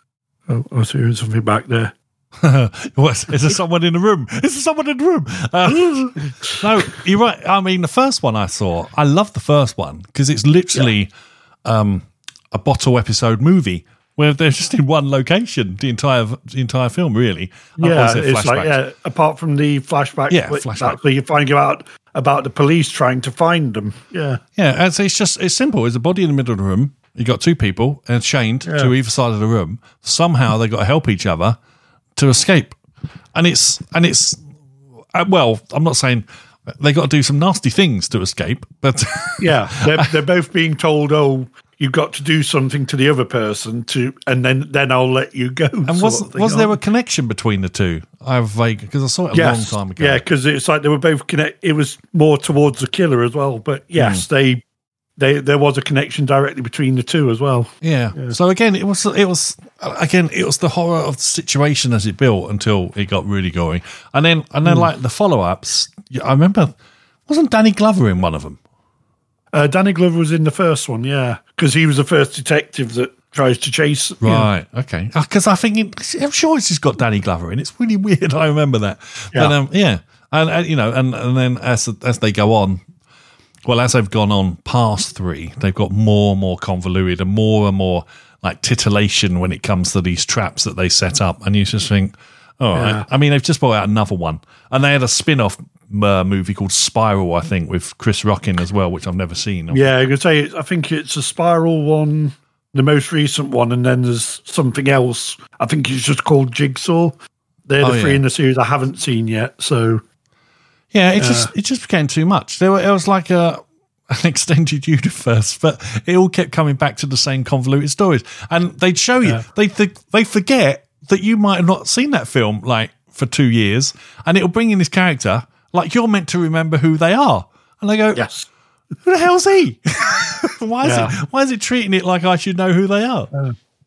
S2: oh, I was hearing something back there.
S1: is there someone in the room? Is there someone in the room? Uh, no, you're right. I mean, the first one I saw, I love the first one because it's literally um, a bottle episode movie where they're just in one location the entire the entire film. Really,
S2: Yeah, it's like yeah. Apart from the flashback,
S1: Yeah, flashback.
S2: where you find out about the police trying to find them. Yeah,
S1: Yeah, and so it's just it's simple. There's a body in the middle of the room. You got two people and chained to either side of the room. Somehow they got to help each other to escape, and it's and it's uh, well. I'm not saying they got to do some nasty things to escape, but
S2: yeah. They're, they're both being told, "Oh, you've got to do something to the other person to, and then then I'll let you go.
S1: And was was there a connection between the two? I have vague because I saw it a
S2: yes.
S1: long time ago.
S2: Yeah, because it's like they were both connect. It was more towards the killer as well, but yes,
S1: Hmm.
S2: they they there was a connection directly between the two as well.
S1: Yeah. So again, it was it was again it was the horror of the situation as it built until it got really going, and then and then like the follow ups. I remember wasn't Danny Glover in one of them?
S2: Uh, Danny Glover was in the first one, yeah, because he was the first detective that tries to chase. you know,
S1: Right. Okay. Because I think it, I'm sure it's just got Danny Glover in. It's really weird. I remember that. But
S2: Yeah.
S1: um, yeah, and, and you know, and and then as as they go on, well, as they've gone on past three, they've got more and more convoluted and more and more like titillation when it comes to these traps that they set up, and you just think, all right.
S2: Yeah.
S1: I mean, they've just brought out another one, and they had a spin-off uh, movie called Spiral, I think, with Chris Rock in as well, which I've never seen.
S2: Yeah, I could say I think it's a spiral one, the most recent one, and then there's something else. I think it's just called Jigsaw. They're the
S1: Oh,
S2: three
S1: yeah.
S2: in the series I haven't seen yet. So
S1: Yeah, it just it just became too much. There were, it was like a an extended universe, but it all kept coming back to the same convoluted stories. And they'd show you
S2: Yeah.
S1: they th- they forget that you might have not seen that film like for two years, and it'll bring in this character like you're meant to remember who they are, and they go,
S2: yes,
S1: "Who the hell's he? why is
S2: Yeah.
S1: it why is it treating it like I should know who they are?"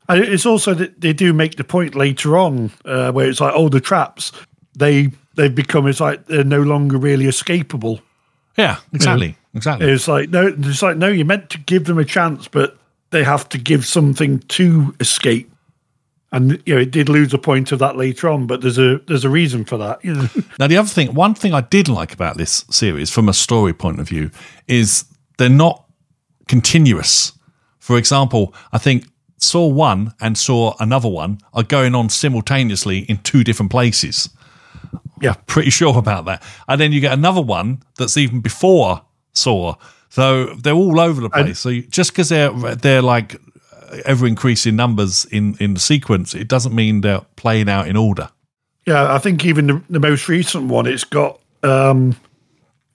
S2: And it's also that they do make the point later on uh, where it's like, oh, the traps they they've become. It's like they're no longer really escapable.
S1: Yeah, exactly, exactly.
S2: It's like no, it's like no, you're meant to give them a chance, but they have to give something to escape. And you know, it did lose a point of that later on, but there's a there's a reason for that. You know,
S1: Now, the other thing, one thing I did like about this series from a story point of view is they're not continuous. For example, I think Saw 1 and Saw another one are going on simultaneously in two different places.
S2: yeah,
S1: Pretty sure about that. And then you get another one that's even before Saw. So they're all over the place. so you, just because they're they're like ever increasing numbers in in the sequence, it doesn't mean they're playing out in order.
S2: yeah. I think even the, the most recent one, it's got um,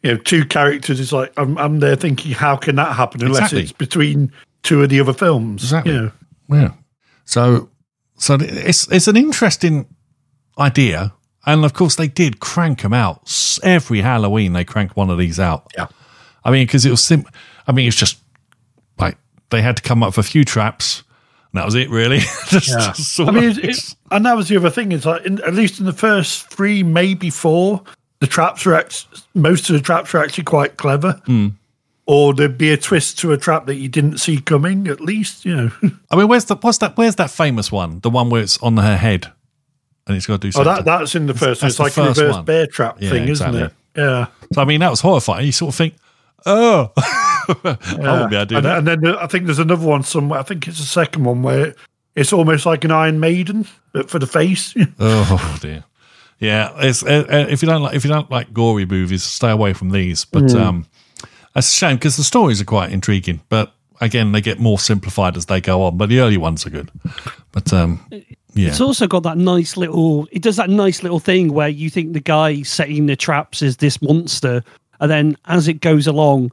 S2: you know two characters. It's like I'm I'm there thinking, how can that happen unless
S1: Exactly.
S2: it's between two of the other films?
S1: Exactly.
S2: You know?
S1: Yeah. So, so it's it's an interesting idea, and of course they did crank them out every Halloween. They cranked one of these out.
S2: Yeah.
S1: I mean, because it was sim. I mean, it's just they had to come up with a few traps, and that was it, really. just,
S2: Yeah.
S1: just
S2: I mean, it's, it's, and that was the other thing. Is like, in, at least in the first three, maybe four, the traps were act- most of the traps were actually quite clever.
S1: Hmm.
S2: Or there'd be a twist to a trap that you didn't see coming. At least, you know.
S1: I mean, where's the what's that? Where's that famous one? The one where it's on her head, and it's got to do
S2: oh, that that's in the first. one.
S1: that's
S2: It's like a reverse
S1: one.
S2: bear trap
S1: Yeah,
S2: thing,
S1: exactly.
S2: isn't it? Yeah.
S1: so I mean, that was horrifying. You sort of think, oh, I wouldn't be able to do
S2: and, and then I think there's another one somewhere. I think it's the second one where it's almost like an Iron Maiden, but for the face.
S1: Oh dear. Yeah, it's uh, uh, if you don't like if you don't like gory movies, stay away from these. But
S2: Hmm.
S1: um, it's a shame because the stories are quite intriguing. But again, they get more simplified as they go on. But the early ones are good. But um, yeah,
S3: It's also got that nice little. It does that nice little thing where you think the guy setting the traps is this monster, and then as it goes along,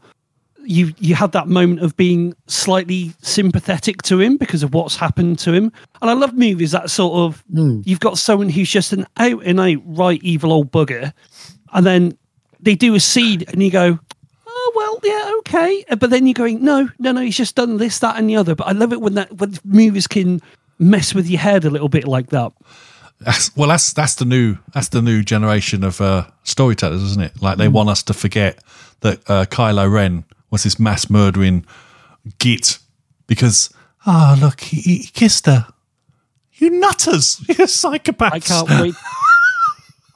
S3: you you have that moment of being slightly sympathetic to him because of what's happened to him. And I love movies that sort of hmm. you've got someone who's just an out and out right evil old bugger, and then they do a seed, and you go. Oh well, yeah, okay, but then you're going, no, no, no. He's just done this, that, and the other. But I love it when that when movies can mess with your head a little bit like that.
S1: That's, well, that's that's the new that's the new generation of uh, storytellers, isn't it? Like they
S2: Hmm.
S1: want us to forget that uh, Kylo Ren was this mass murdering git because ah look he, he kissed her. You nutters! You psychopaths!
S3: I can't wait.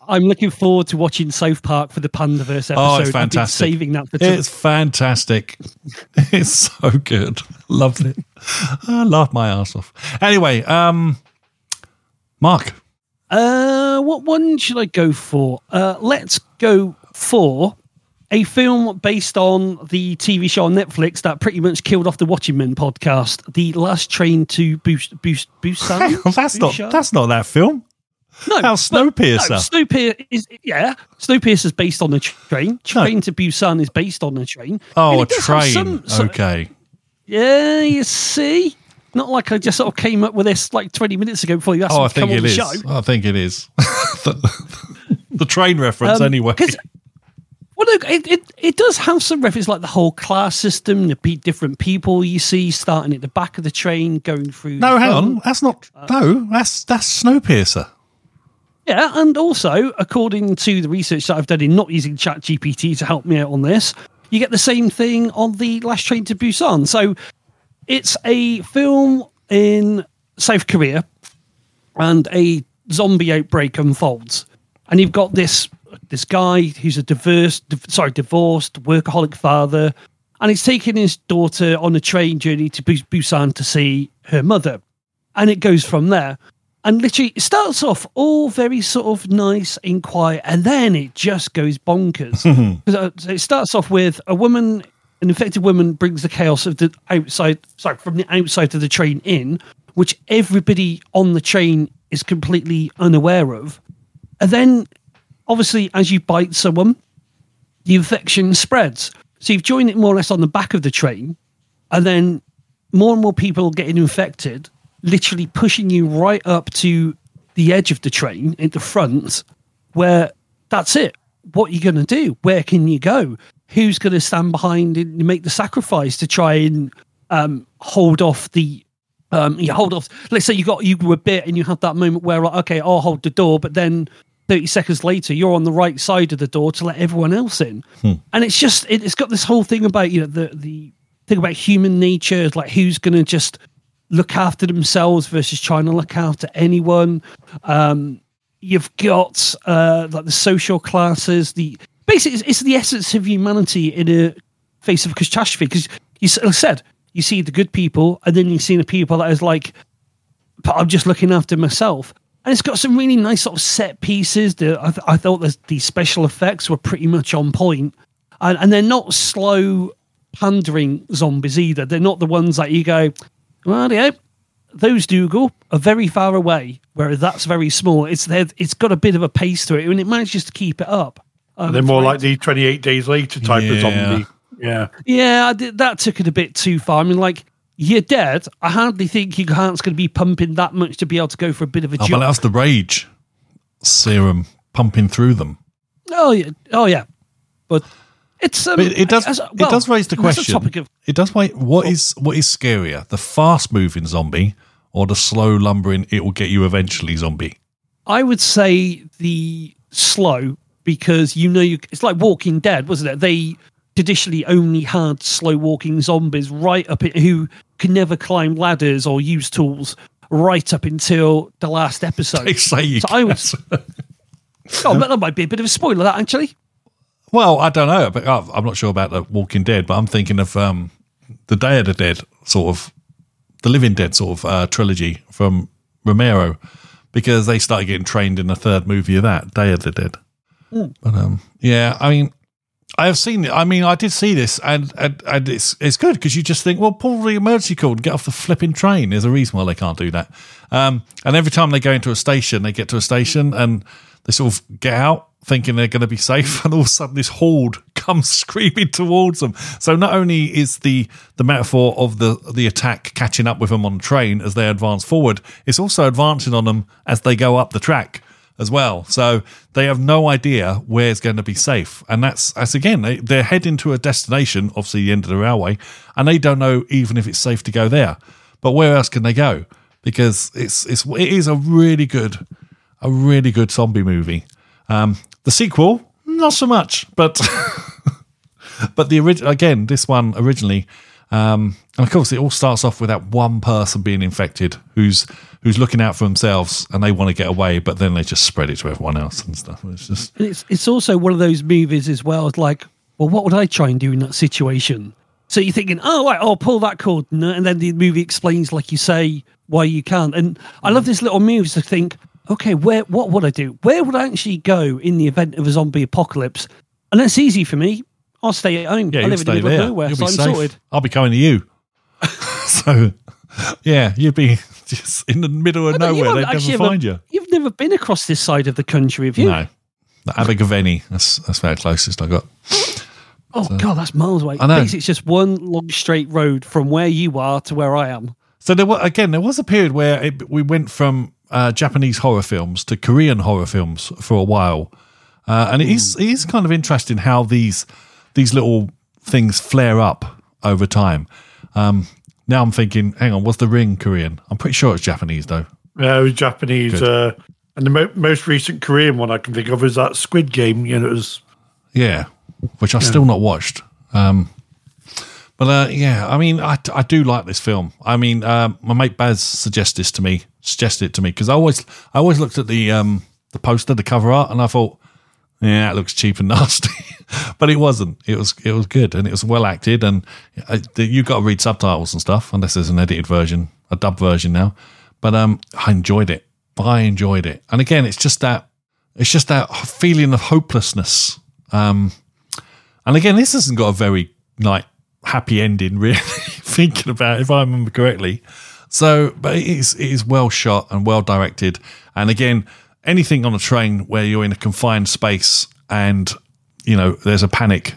S3: I'm looking forward to watching South Park for the Panderverse episode.
S1: Oh, it's fantastic.
S3: saving that for.
S1: It's fantastic. it's so good. Loved it. I laughed my ass off. Anyway, um, Mark.
S3: Uh, what one should I go for? Uh, let's go for a film based on the TV show on Netflix that pretty much killed off the Watching Men podcast, The Last Train to Boost Boost Busan.
S1: that's not that's not that film.
S3: no,
S1: how Snowpiercer.
S3: No, Snowpiercer is yeah. Snowpiercer is based on a train. Train to Busan is based on a train.
S1: Oh, a
S3: it does have
S1: train.
S3: some- some-
S1: okay.
S3: Yeah, you see? Not like I just sort of came up with this like 20 minutes ago before you asked
S1: Oh,
S3: me
S1: I
S3: to come
S1: think
S3: on the
S1: is.
S3: show.
S1: I think it is. the, the train reference,
S3: Um,
S1: anyway.
S3: Well, look, it, it, it does have some reference, like the whole class system, the different people you see starting at the back of the train, going through.
S1: No, hang
S3: front.
S1: on. That's not. No, that's that's Snowpiercer.
S3: Yeah, and also, according to the research that I've done in not using ChatGPT to help me out on this, you get the same thing on the Last Train to Busan. So it's a film in South Korea, and a zombie outbreak unfolds, and you've got this this guy who's a diverse, div- sorry, divorced workaholic father, and he's taking his daughter on a train journey to Busan to see her mother, and it goes from there. And literally, it starts off all very sort of nice and quiet, and then it just goes bonkers. it starts off with a woman, an infected woman, brings the chaos of the outside, sorry, from the outside of the train in, which everybody on the train is completely unaware of. And then, obviously, as you bite someone, the infection spreads. So you've joined it more or less on the back of the train, and then more and more people getting infected, literally pushing you right up to the edge of the train in the front, where that's it. What are you going to do? Where can you go? Who's going to stand behind and make the sacrifice to try and um, hold off the um, you hold off. Let's say you got you were bit and you had that moment where like, okay, I'll hold the door, but then thirty seconds later you're on the right side of the door to let everyone else in, and it's just it, it's got this whole thing about you know the the thing about human nature, like who's going to just look after themselves versus trying to look after anyone. Um, you've got uh, like the social classes, the basically it's, it's the essence of humanity in a face of catastrophe because you said you see the good people and then you see the people that is like but I'm just looking after myself. And it's got some really nice sort of set pieces I, th- I thought the, the special effects were pretty much on point. And, and they're not slow pandering zombies either. They're not the ones that you go well yeah those Dougal are very far away where that's very small. It's it's got a bit of a pace to it and it manages to keep it up um,
S2: They're more like the 28 days later type of zombie. Yeah.
S3: Yeah, I did, that took it a bit too far. I mean, like, you're dead. I hardly think your heart's going to be pumping that much to be able to go for a bit of a
S1: Oh, but
S3: jump.
S1: that's the rage serum pumping through them.
S3: Oh, yeah. Oh, yeah. But it's. Um,
S1: But it, it does.
S3: as-
S1: it does raise the
S3: that's a
S1: question.
S3: topic of,
S1: it does. Wait, what is what is scarier, the fast-moving zombie or the slow lumbering? It will get you eventually zombie.
S3: I would say the slow because you know you. It's like Walking Dead, wasn't it? They traditionally only had slow walking zombies right up in, who can never climb ladders or use tools right up until the last episode.
S1: They say you.
S3: So I
S1: can.
S3: Oh, that might be a bit of a spoiler. That actually.
S1: Well, I don't know, but I'm not sure about the Walking Dead. But I'm thinking of um, the Day of the Dead, sort of the Living Dead sort of uh, trilogy from Romero, because they started getting trained in the third movie of that Day of the Dead. But um, yeah, I mean, I have seen it. I mean, I did see this, and and, and it's it's good because you just think, well, pull the emergency cord and get off the flipping train. There's a reason why they can't do that. Um, and every time they go into a station, they get to a station and they sort of get out thinking they're going to be safe, and all of a sudden this horde comes screaming towards them. So not only is the the metaphor of the the attack catching up with them on the train as they advance forward, it's also advancing on them as they go up the track as well. So they have no idea where it's going to be safe, and that's that's again they, they're heading to a destination, obviously the end of the railway, and they don't know even if it's safe to go there. But where else can they go? Because it's it's it is a really good a really good zombie movie. Um, the sequel, not so much, but but the original again, this one originally, um, and of course, it all starts off with that one person being infected who's who's looking out for themselves and they want to get away, but then they just spread it to everyone else and stuff. It's just
S3: it's it's also one of those movies as well. It's like, well, what would I try and do in that situation? So you're thinking, oh, right, I'll pull that cord, and then the movie explains, like you say, why you can't. And I love this little moves to think, okay, where, what would I do? Where would I actually go in the event of a zombie apocalypse? And that's easy for me. I'll stay at home.
S1: yeah,
S3: I live in the middle
S1: there.
S3: of nowhere,
S1: You'll
S3: so
S1: be
S3: I'm
S1: safe.
S3: sorted.
S1: I'll be coming to you. so yeah, you'd be just in the middle of
S3: I you
S1: nowhere.
S3: haven't
S1: They'd never
S3: actually ever-
S1: find you.
S3: You've never been across this side of the country, have you?
S1: No, the Abergavenny. That's that's about closest I got.
S3: Oh god, that's miles away.
S1: I know.
S3: Basically, it's just one long straight road from where you are to where I am.
S1: So there was again, there was a period where it, we went from uh, Japanese horror films to Korean horror films for a while, uh, and it is it is kind of interesting how these these little things flare up over time. Um, now I'm thinking, hang on, was the Ring Korean? I'm pretty sure it's Japanese though.
S2: Yeah, it was Japanese. Uh, and the mo- most recent Korean one I can think of is that Squid Game. You know, it was
S1: Yeah, which I've still not watched. Um, but uh, yeah, I mean, I, I do like this film. I mean, um, my mate Baz suggested this to me, suggested it to me because I always I always looked at the um, the poster, the cover art, and I thought, yeah, it looks cheap and nasty. but it wasn't. It was it was good and it was well acted. And uh, you got to read subtitles and stuff unless there's an edited version, a dub version now. But um, I enjoyed it. I enjoyed it. And again, it's just that it's just that feeling of hopelessness. Um, and again, this hasn't got a very like happy ending, really. thinking about it, if I remember correctly. So, but it is it is well shot and well directed. And again, anything on a train where you're in a confined space and you know there's a panic,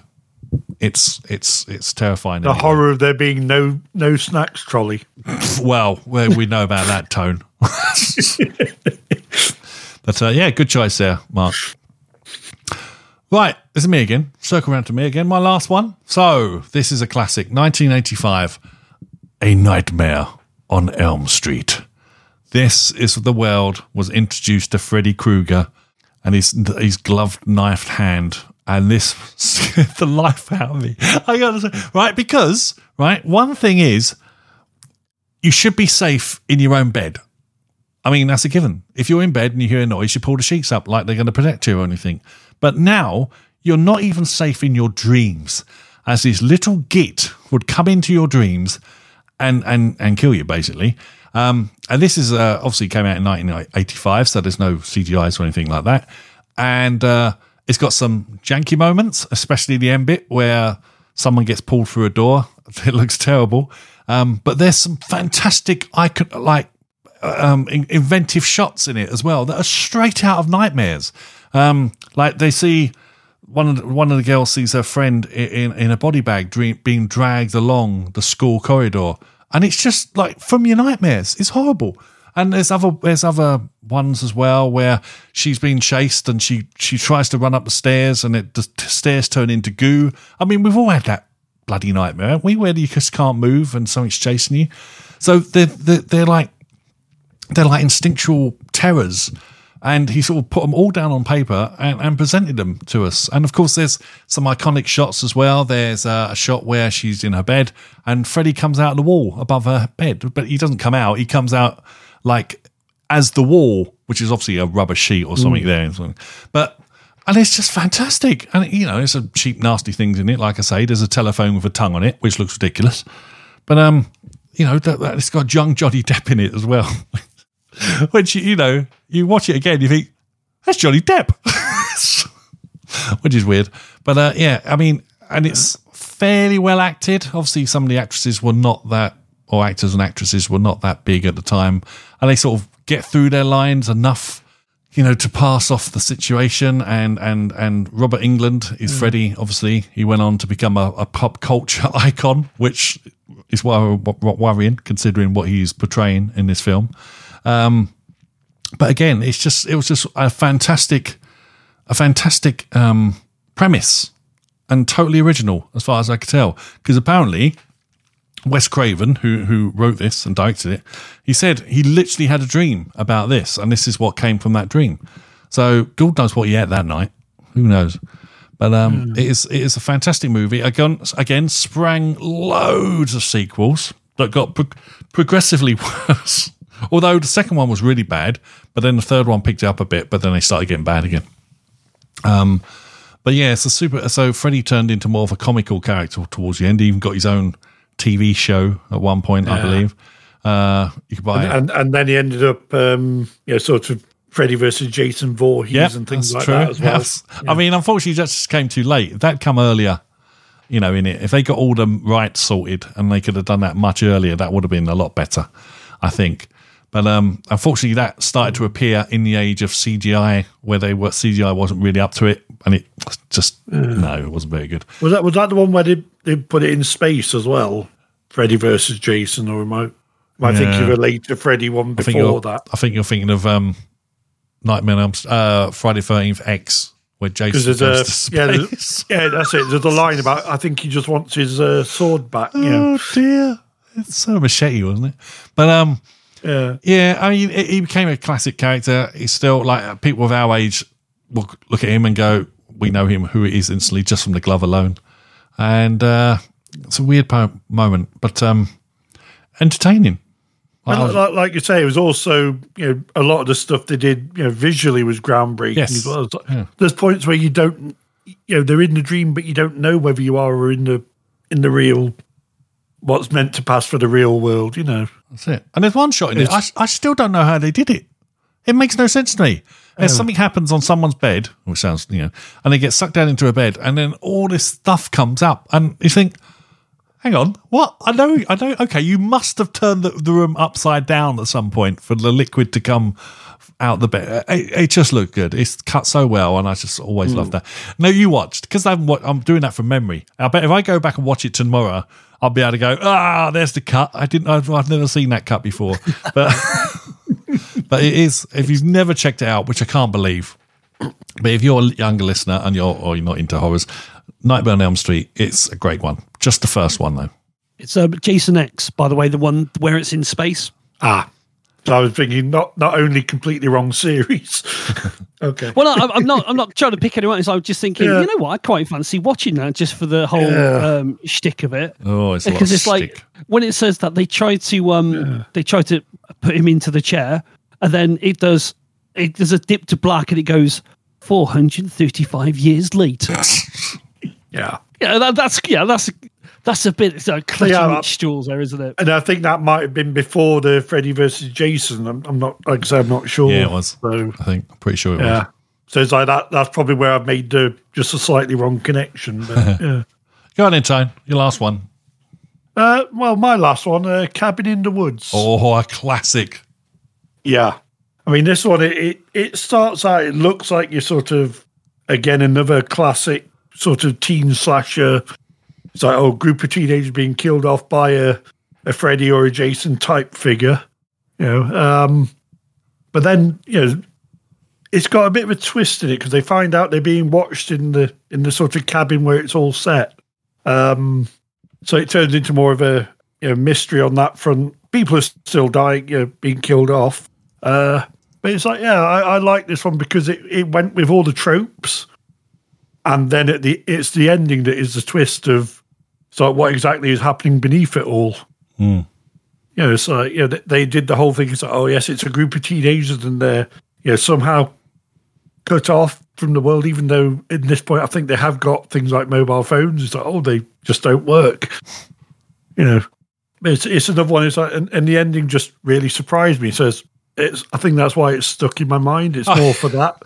S1: it's it's it's terrifying.
S2: the
S1: anyway.
S2: horror of there being no no snacks trolley.
S1: Well, we know about that tone. but uh, yeah, good choice there, Mark. Right, this is me again. Circle around to me again. My last one. So this is a classic, 1985, A Nightmare on Elm Street. This is the world was introduced to Freddy Krueger and his his gloved knifed hand. And this scared the life out of me. I gotta say, right, because right, one thing is you should be safe in your own bed. I mean, that's a given. If you're in bed and you hear a noise, you pull the sheets up like they're going to protect you or anything. But now you're not even safe in your dreams, as this little git would come into your dreams and and and kill you basically. Um, and this is uh, obviously came out in 1985, so there's no CGIs or anything like that. And uh, it's got some janky moments, especially the end bit where someone gets pulled through a door. It looks terrible, um, but there's some fantastic icon like um, in- inventive shots in it as well that are straight out of nightmares. Um, like they see one of the, one of the girls sees her friend i- in in a body bag dre- being dragged along the school corridor, and it's just like from your nightmares. It's horrible. And there's other there's other ones as well where she's being chased and she she tries to run up the stairs and it the stairs turn into goo. I mean, we've all had that bloody nightmare, haven't we? Where you just can't move and something's chasing you. So they're they're, they're like they're like instinctual terrors. And he sort of put them all down on paper and, and presented them to us. And of course, there's some iconic shots as well. There's uh, a shot where she's in her bed and Freddy comes out of the wall above her bed, but he doesn't come out. He comes out like as the wall, which is obviously a rubber sheet or something there. and something. But and it's just fantastic. And you know, there's some cheap, nasty things in it. Like I say, there's a telephone with a tongue on it, which looks ridiculous. But um, you know, that, that, it's got young Johnny Depp in it as well. Which you, you know, you watch it again, you think that's Johnny Depp, which is weird. But uh, yeah, I mean, and it's fairly well acted. Obviously, some of the actresses were not that, or actors and actresses were not that big at the time, and they sort of get through their lines enough you know, to pass off the situation. And and and Robert Englund is Freddy. Obviously, he went on to become a, a pop culture icon, which is wor- worrying considering what he's portraying in this film. Um, but again, it's just it was just a fantastic, a fantastic um, premise and totally original as far as I could tell. Because apparently, Wes Craven, who who wrote this and directed it, he said he literally had a dream about this, and this is what came from that dream. So God knows what he ate that night. Who knows? But um, it is it is a fantastic movie. Again, again, sprang loads of sequels that got pro- progressively worse. Although the second one was really bad, but then the third one picked it up a bit, but then they started getting bad again. Um, but yeah, it's a super. So Freddy turned into more of a comical character towards the end. He even got his own TV show at one point, I believe. Uh, you could buy it.
S2: and and then he ended up, um, you know, sort of Freddy versus Jason Voorhees
S1: Yeah,
S2: and things like
S1: true.
S2: that as well.
S1: Yes. I mean, unfortunately, that just came too late. That come earlier, you know, in it, if they got all the rights sorted and they could have done that much earlier, that would have been a lot better, I think. But um, unfortunately, that started to appear in the age of CGI, where they were CGI wasn't really up to it and it just no, it wasn't very good.
S2: Was that was that the one where they, they put it in space as well? Freddy versus Jason, or am I, am I thinking of
S1: Yeah.
S2: a later Freddy one before
S1: you're,
S2: that?
S1: I think you're thinking of um, Nightmare on uh, Friday Thirteenth X, where Jason goes
S2: there's
S1: to
S2: a yeah,
S1: space.
S2: yeah, that's it. There's a line about I think he just wants his uh, sword back. Yeah,
S1: Oh dear, it's so machete, wasn't it? But um,
S2: yeah,
S1: yeah, I mean, he became a classic character. He's still like people of our age will look at him and go, "We know him, who it is instantly just from the glove alone." And uh, it's a weird po- moment, but um, entertaining.
S2: And like, like you say, it was also you know a lot of the stuff they did you know visually was groundbreaking
S1: Yes.
S2: as well.
S1: Yeah.
S2: There's points where you don't you know they're in the dream, but you don't know whether you are or in the in the real what's meant to pass for the real world. You know,
S1: That's it. And there's one shot in it. I, I still don't know how they did it. It makes no sense to me. There's oh. something happens on someone's bed, which sounds, you know, and they get sucked down into a bed, and then all this stuff comes up, and you think, hang on, what? I know, I know. Okay, you must have turned the, the room upside down at some point for the liquid to come out the bed. It, it just looked good. It's cut so well, and I just always love mm. that. No, you watched because I'm I'm doing that from memory. I bet if I go back and watch it tomorrow, I'll be able to go. Ah, there's the cut. I didn't. I've, I've never seen that cut before, but but it is. If you've never checked it out, which I can't believe, but if you're a younger listener and you're or you're not into horrors, Nightmare on Elm Street, it's a great one. Just the first one though.
S3: It's uh, Jason X, by the way, the one where it's in space.
S2: ah. So I was thinking not not only completely wrong series. okay.
S3: Well, I'm- I'm not. I'm not trying to pick anyone. So I was just thinking,
S2: Yeah.
S3: you know what? I quite fancy watching that just for the whole
S2: Yeah.
S3: um, shtick of it.
S1: Oh, it's
S3: because it's like
S1: stick.
S3: when it says that they try to um they try to put him into the chair, and then it does it does a dip to black, and it goes 435 years later.
S2: Yeah.
S3: yeah, that, that's yeah, that's that's a bit uh, clutching
S2: Yeah,
S3: at
S2: that-
S3: straws there, isn't it?
S2: And I think that might have been before the Freddy versus Jason. I'm, I'm not, like I say, I'm not sure.
S1: Yeah, it was.
S2: So,
S1: I think I'm pretty sure it
S2: yeah.
S1: was.
S2: So it's like that. That's probably where I've made the just a slightly wrong connection. But, yeah.
S1: Go on in, Tone. Your last one.
S2: Uh, well, my last one, uh, Cabin in the Woods.
S1: Oh, a classic.
S2: Yeah. I mean, this one, it, it, it starts out, it looks like you're sort of, again, another classic sort of teen slasher. It's like, oh, group of teenagers being killed off by a, a Freddy or a Jason type figure, you know. Um, but then, you know, it's got a bit of a twist in it because they find out they're being watched in the in the sort of cabin where it's all set. Um, so it turns into more of a you know, mystery on that front. People are still dying, you know, being killed off. Uh, but it's like, yeah, I, I like this one because it, it went with all the tropes, and then at the it's the ending that is the twist of so what exactly is happening beneath it all.
S1: Hmm.
S2: You know, so you know they, they did the whole thing. It's like, oh yes, it's a group of teenagers, and they're you know somehow cut off from the world. Even though at this point, I think they have got things like mobile phones. It's like, oh, they just don't work. You know, it's it's another one. It's like, and, and the ending just really surprised me. So it's, it's I think that's why it's stuck in my mind. It's more for that.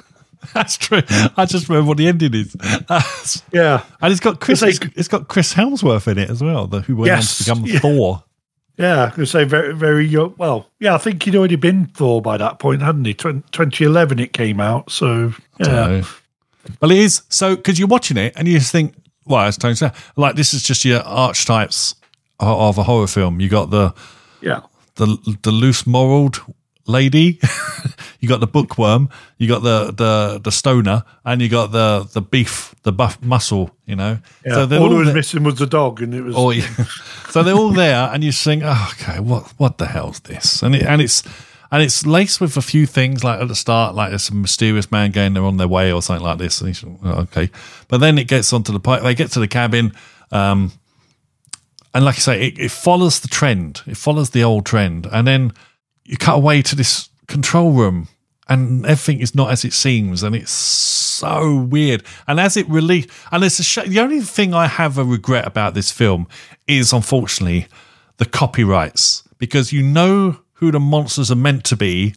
S1: That's true. I just remember what the ending is. That's-
S2: Yeah.
S1: and it's got Chris.
S2: It's
S1: It's, got Chris Hemsworth in it as well, the, who went
S2: Yes,
S1: on to become
S2: yeah.
S1: Thor.
S2: Yeah, I could say very, very young. Well, yeah, I think he'd already been Thor by that point, hadn't he? Twen- 2011 it came out, so yeah,
S1: well, it is so because you're watching it and you just think, well, as Tony said, like this is just your archetypes of, of a horror film. You got the
S2: yeah,
S1: the the loose moraled lady, you got the bookworm, you got the the the stoner, and you got the the beef, the buff muscle. You know,
S2: yeah.
S1: so
S2: all
S1: all
S2: was
S1: there-
S2: missing was the dog, and it was
S1: Oh yeah. so they're all there, and you think, oh, okay, what what the hell's this? And it, and it's and it's laced with a few things like at the start, like there's some mysterious man going there on their way or something like this. And you oh, okay, but then it gets onto the pipe. They get to the cabin, um, and like I say, it, it follows the trend. It follows the old trend, and then you cut away to this control room and everything is not as it seems and it's so weird and as it released and it's a sh- the only thing i have a regret about this film is unfortunately the copyrights because you know who the monsters are meant to be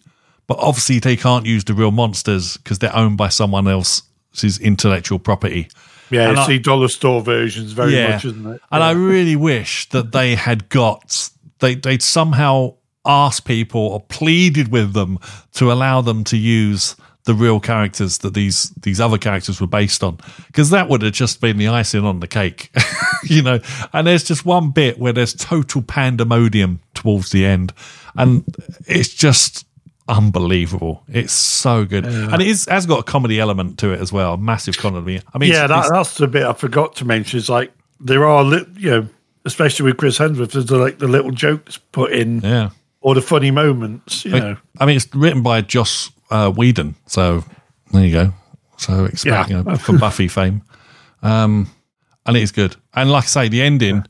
S1: but obviously they can't use the real monsters because they're owned by someone else's intellectual property
S2: yeah.
S1: and
S2: It's
S1: I-
S2: the dollar store versions very much, isn't it?
S1: and I really wish that they had got they they'd somehow asked people or pleaded with them to allow them to use the real characters that these these other characters were based on. Because that would have just been the icing on the cake you know? And there's just one bit where there's total pandemonium towards the end and it's just unbelievable. It's so good. And it is, has got a comedy element to it as well massive comedy. I mean
S2: yeah,
S1: it's-
S2: that,
S1: it's-
S2: that's the bit I forgot to mention. Is like there are, li- you know, especially with Chris Hemsworth, there's the, like the little jokes put in
S1: yeah
S2: or the funny moments. You know,
S1: I mean, it's written by Joss uh, Whedon, so there you go. So expect
S2: Yeah.
S1: you know, from Buffy fame, um, and it is good. And like I say, the ending.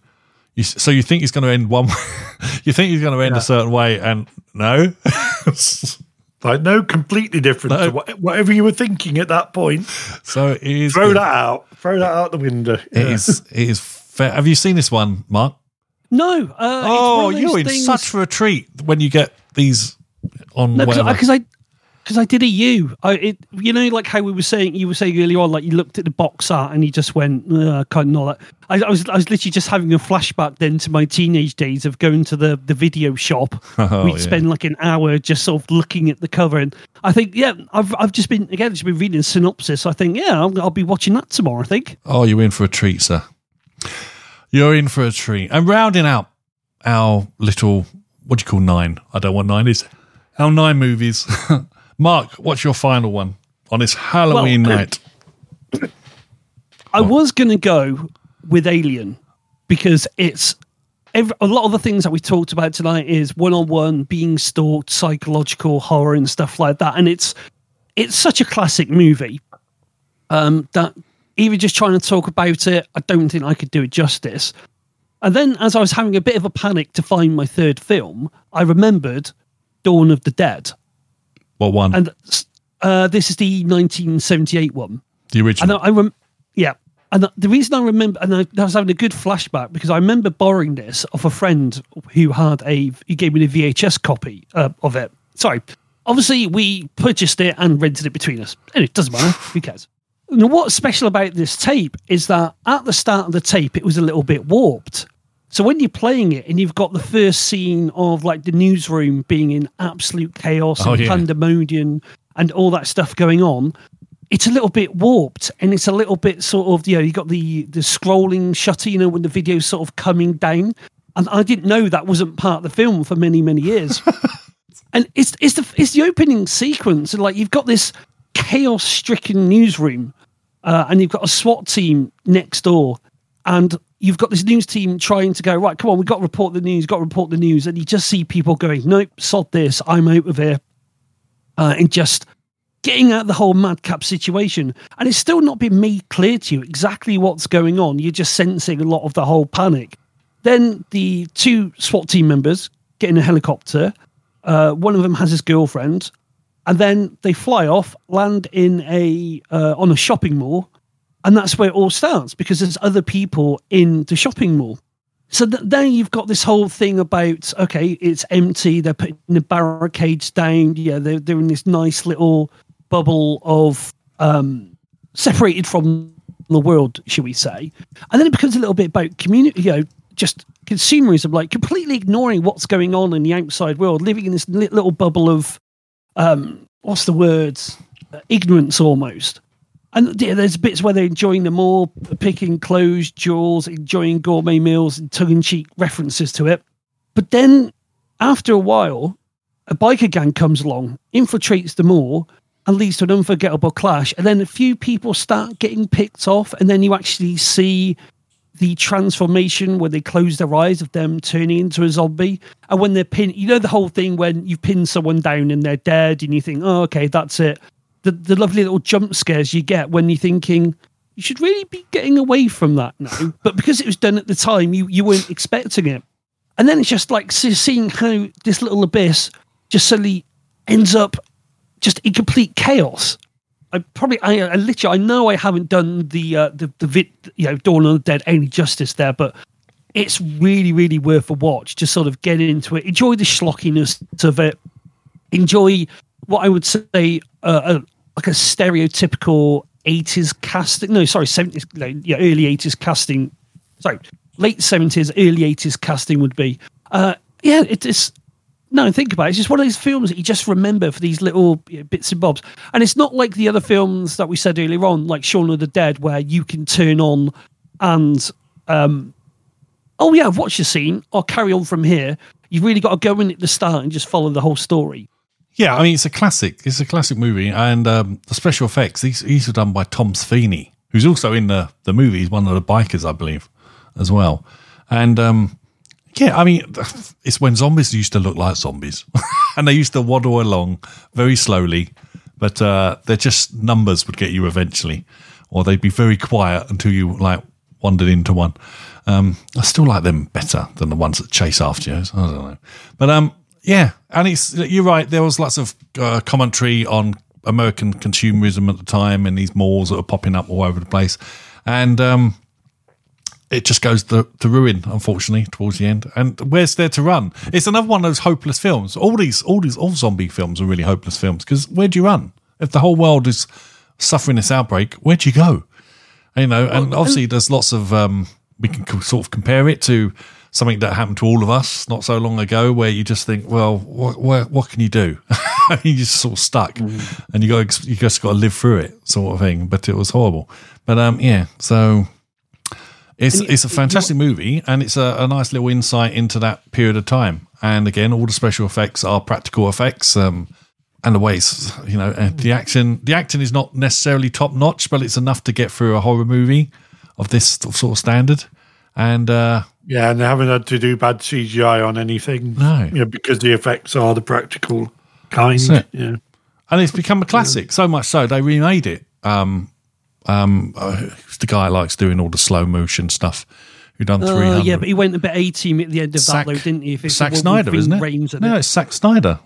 S1: You, so you think he's going to end one? you think he's going to end
S2: Yeah.
S1: a certain way, and no.
S2: like no, completely different
S1: No.
S2: to what, whatever you were thinking at that point.
S1: so it is.
S2: Throw
S1: good.
S2: that out. Throw that out the window.
S1: It
S2: Yeah.
S1: is. It is. Fair. Have you seen this one, Mark?
S3: No. Uh,
S1: Oh, you're in
S3: things-
S1: such for a treat when you get these on
S3: No, because I because I did a U. I it you know like how we were saying you were saying earlier on like you looked at the box art and you just went kind of know that. I, I was I was literally just having a flashback then to my teenage days of going to the the video shop.
S1: Oh,
S3: We'd
S1: yeah.
S3: spend like an hour just sort of looking at the cover and I think yeah I've I've just been again just been reading synopsis. I think yeah I'll, I'll be watching that tomorrow. I think.
S1: Oh, you're in for a treat, sir. You're in for a treat. And rounding out our little, what do you call nine? I don't want nine is. Our nine movies. Mark, what's your final one on this Halloween
S3: Well,
S1: night?
S3: I was going to go with Alien because it's ev a lot of the things that we talked about tonight is one on one, being stalked, psychological horror and stuff like that, and it's it's such a classic movie um, that even just trying to talk about it, I don't think I could do it justice. And then, as I was having a bit of a panic to find my third film, I remembered Dawn of the Dead,
S1: What one?
S3: and uh, this is the 1978 one.
S1: the
S3: And
S1: original.
S3: I rem- yeah. And the- reason I remember, and I, I was having a good flashback because I remember borrowing this off a friend who had a, he gave me the VHS copy uh, of it. Sorry. Obviously, we purchased it and rented it between us. Anyway, it doesn't matter. Who cares? Now, what's special about this tape is that at the start of the tape, it was a little bit warped. So when you're playing it and you've got the first scene of like the newsroom being in absolute chaos
S1: Oh,
S3: and
S1: yeah.
S3: pandemonium and all that stuff going on, it's a little bit warped and it's a little bit sort of you know you got the the scrolling shutter you know when the video's sort of coming down and I didn't know that wasn't part of the film for many many years and it's it's the it's the opening sequence and like you've got this chaos stricken newsroom uh, and you've got a SWAT team next door and you've got this news team trying to go right come on we've got to report the news got to report the news and you just see people going nope sod this I'm out of here uh, and just getting at the whole madcap situation. And it's still not been made clear to you exactly what's going on. You're just sensing a lot of the whole panic. Then the two SWAT team members get in a helicopter. Uh, one of them has his girlfriend, and then they fly off, land in a uh, on a shopping mall, and that's where it all starts because there's other people in the shopping mall. So th- then you've got this whole thing about okay, it's empty. They're putting the barricades down. Yeah, they're they're in this nice little bubble of um, separated from the world, should we say? And then it becomes a little bit about community, you know, just consumerism, like completely ignoring what's going on in the outside world, living in this little bubble of um, what's the words, ignorance almost. And there's bits where they're enjoying the mall, picking clothes, jewels, enjoying gourmet meals and tongue in cheek references to it. But then after a while, a biker gang comes along, infiltrates the mall, and leads to an unforgettable clash. And then a few people start getting picked off, and then you actually see the transformation where they close their eyes of them turning into a zombie. And when they're pinned, you know the whole thing when you pin someone down and they're dead, and you think, oh, okay, that's it. The, the lovely little jump scares you get when you're thinking, you should really be getting away from that now. But because it was done at the time, you, you weren't expecting it. And then it's just like seeing how this little abyss just suddenly ends up just in complete chaos. I probably, I, I literally, I know I haven't done the uh, the the vid, you know, Dawn of the Dead any justice there, but it's really, really worth a watch. Just sort of get into it, enjoy the schlockiness of it, enjoy what I would say uh, a, like a stereotypical eighties casting. No, sorry, seventies, yeah, early eighties casting. Sorry, late seventies, early eighties casting would be. Uh, yeah, it is. No, think about it. It's just one of those films that you just remember for these little you know, bits and bobs. And it's not like the other films that we said earlier on, like Shaun of the Dead, where you can turn on and, um, oh yeah, I've watched the scene. I'll carry on from here. You've really got to go in at the start and just follow the whole story.
S1: Yeah, I mean it's a classic. It's a classic movie, and um, the special effects these these are done by Tom Savini, who's also in the the movie. He's one of the bikers, I believe, as well. And um, yeah, I mean it's when zombies used to look like zombies, and they used to waddle along very slowly, but uh, they're just numbers would get you eventually, or they'd be very quiet until you like wandered into one. Um, I still like them better than the ones that chase after you. I don't know, but um, yeah, and it's you're right. There was lots of uh, commentary on American consumerism at the time, and these malls that are popping up all over the place, and um, it just goes to, to ruin, unfortunately, towards the end. And where's there to run? It's another one of those hopeless films. All these, all these, all zombie films are really hopeless films because where do you run if the whole world is suffering this outbreak? Where do you go? You know, and obviously there's lots of um, we can sort of compare it to something that happened to all of us not so long ago, where you just think, well, what what, what can you do? you're just sort of stuck, and you got you just got to live through it, sort of thing. But it was horrible. But um, yeah, so it's
S3: you-
S1: it's a fantastic movie, and it's a, a nice little insight into that period of time. And again, all the special effects are practical effects. Um, and the ways, you know, the action, the acting is not necessarily top notch, but it's enough to get through a horror movie of this sort of standard. And uh,
S2: Yeah, and they haven't had to do bad CGI on anything.
S1: No.
S2: you know, because the effects are the practical kind. Yeah.
S1: and it's become a classic. So much so they remade it. Um, um, uh, the guy likes doing all the slow motion stuff? Who done three
S3: Uh,
S1: hundred?
S3: yeah, but he went a bit A team at the end of
S1: Zack-
S3: that, though, didn't he? If it's
S1: Zack Snyder, isn't it?
S3: Ving Rhames in
S1: no,
S3: it.
S1: it's Zack Snyder.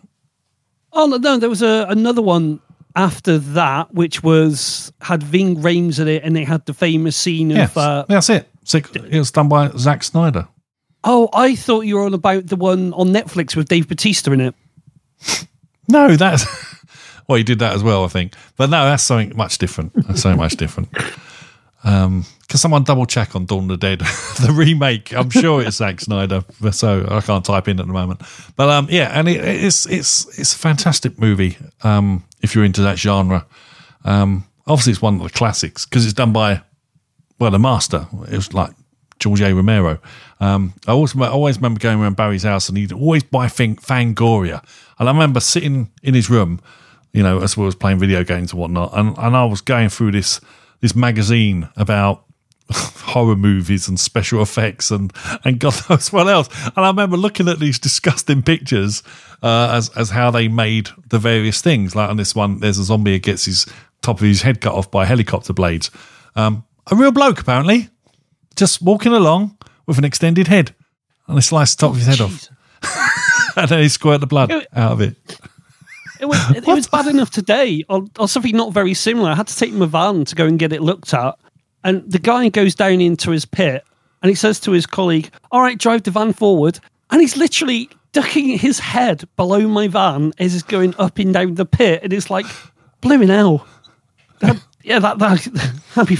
S3: Oh no, no, there was a, another one after that, which was had Ving Rhames in it, and they had the famous scene
S1: Yeah,
S3: of. Uh,
S1: that's it. It was done by Zack Snyder.
S3: oh, I thought you were on about the one on Netflix with Dave Batista in it.
S1: No, that's well, he did that as well, I think. But no, that's something much different. That's so much different. Um, can someone double check on Dawn of the Dead, the remake? I'm sure it's Zack Snyder, so I can't type in at the moment. But um, yeah, and it, it's it's it's a fantastic movie. Um, if you're into that genre, um, obviously it's one of the classics because it's done by well, the master. It was like George A. Romero. Um, I always, I always remember going around Barry's house and he'd always buy Fang, Fangoria. And I remember sitting in his room, you know, as well as playing video games and whatnot. And, and I was going through this this magazine about horror movies and special effects and and God knows what else. And I remember looking at these disgusting pictures uh, as as how they made the various things. Like on this one, there's a zombie that gets his top of his head cut off by helicopter blades. Um, a real bloke apparently, just walking along with an extended head, and they slice the top of his head off, and then he squirt the blood out of it.
S3: It was, it was bad enough today on, on something not very similar. I had to take my van to go and get it looked at. And the guy goes down into his pit and he says to his colleague, All right, drive the van forward. And he's literally ducking his head below my van as he's going up and down the pit. And it's like, blooming hell. That, yeah, that, that happy,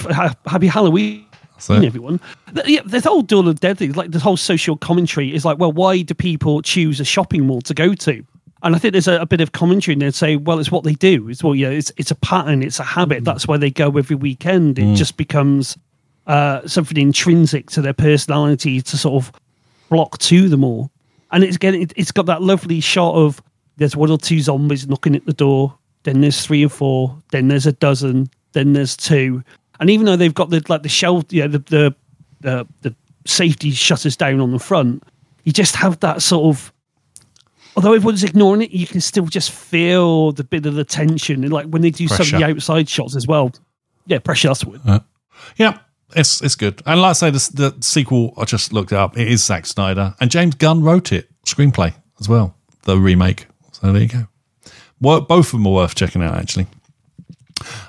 S3: happy Halloween.
S1: So-
S3: everyone. The, yeah, the whole Dawn of the Dead thing, like the whole social commentary is like, well, why do people choose a shopping mall to go to? And I think there's a, a bit of commentary in there to say, well, it's what they do. It's well, yeah, it's it's a pattern, it's a habit. That's why they go every weekend. It just becomes uh, something intrinsic to their personality to sort of flock to them all. And it's getting it's got that lovely shot of there's one or two zombies knocking at the door, then there's three or four, then there's a dozen, then there's two. And even though they've got the like the shell, yeah, the the the, the safety shutters down on the front, you just have that sort of although everyone's ignoring it, you can still just feel the bit of the tension. And like when they do some of the outside shots as well. Yeah, pressure that's the word.
S1: Yeah, it's it's good. And like I say, the, the sequel I just looked up. It is Zack Snyder and James Gunn wrote it, screenplay as well, the remake. So there you go. Well, both of them are worth checking out. Actually,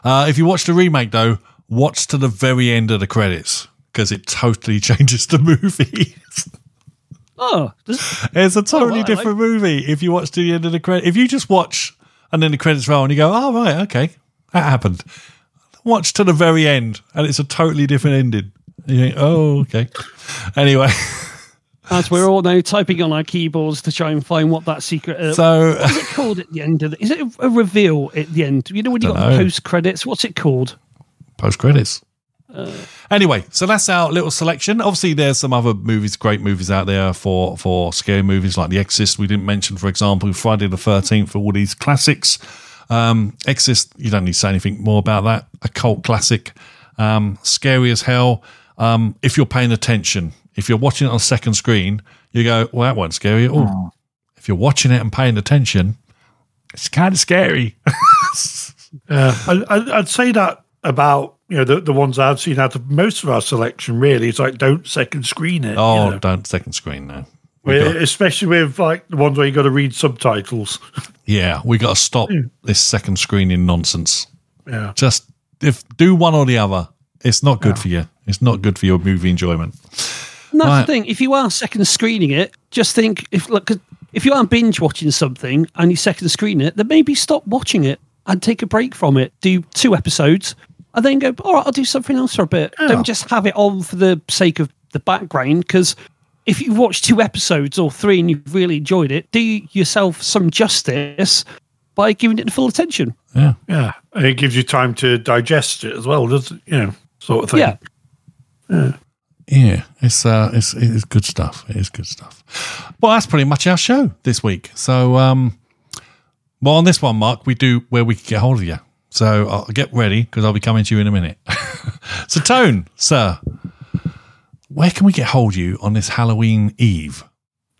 S1: uh, if you watch the remake though, watch to the very end of the credits because it totally changes the movie.
S3: Oh, does-
S1: It's a totally
S3: oh, I
S1: different movie if you watch to the end of the credit. If you just watch and then the credits roll and you go, oh, right, okay, that happened. Watch to the very end and it's a totally different ending. You think, oh, okay. Anyway,
S3: As we're all now typing on our keyboards to try and find what that secret uh, is.
S1: So
S3: What's it called at the end of the, Is it a reveal at the end? You know when you got post credits? What's it called?
S1: post credits. Anyway, so that's our little selection. Obviously, there's some other movies, great movies out there for for scary movies like The Exorcist. We didn't mention, for example, Friday the Thirteenth. for All these classics. Um, Exorcist. You don't need to say anything more about that. A cult classic. Um, scary as hell. Um, if you're paying attention, if you're watching it on second screen, you go, "Well, that wasn't scary at all." If you're watching it and paying attention, it's kind of scary.
S2: Yeah, I, I'd say that about you know the, the ones I've seen out of most of our selection. Really, it's like don't second screen it. you
S1: Oh,
S2: know.
S1: don't second screen now.
S2: Well, especially with like the ones where you got to read subtitles.
S1: Yeah, we got to stop hmm. this second screening nonsense.
S2: Yeah,
S1: Just if do one or the other, it's not good for you. It's not good for your movie enjoyment.
S3: And that's
S1: Right.
S3: the thing. If you are second screening it, just think if look 'cause if you are binge watching something and you second screen it, then maybe stop watching it and take a break from it. Do two episodes and then go. All right, I'll do something else for a bit. Don't just have it on for the sake of the background. Because if you watch two episodes or three and you've really enjoyed it, do yourself some justice by giving it the full attention.
S1: Yeah,
S2: yeah, and it gives you time to digest it as well, doesn't it? You know, sort of thing.
S3: Yeah.
S1: yeah. It's uh, it's it's good stuff. It is good stuff. Well, that's pretty much our show this week. So, um, well, on this one, Mark, we do where we can get hold of you. So I'll get ready because I'll be coming to you in a minute. so, Tone, sir, where can we get hold of you on this Halloween Eve?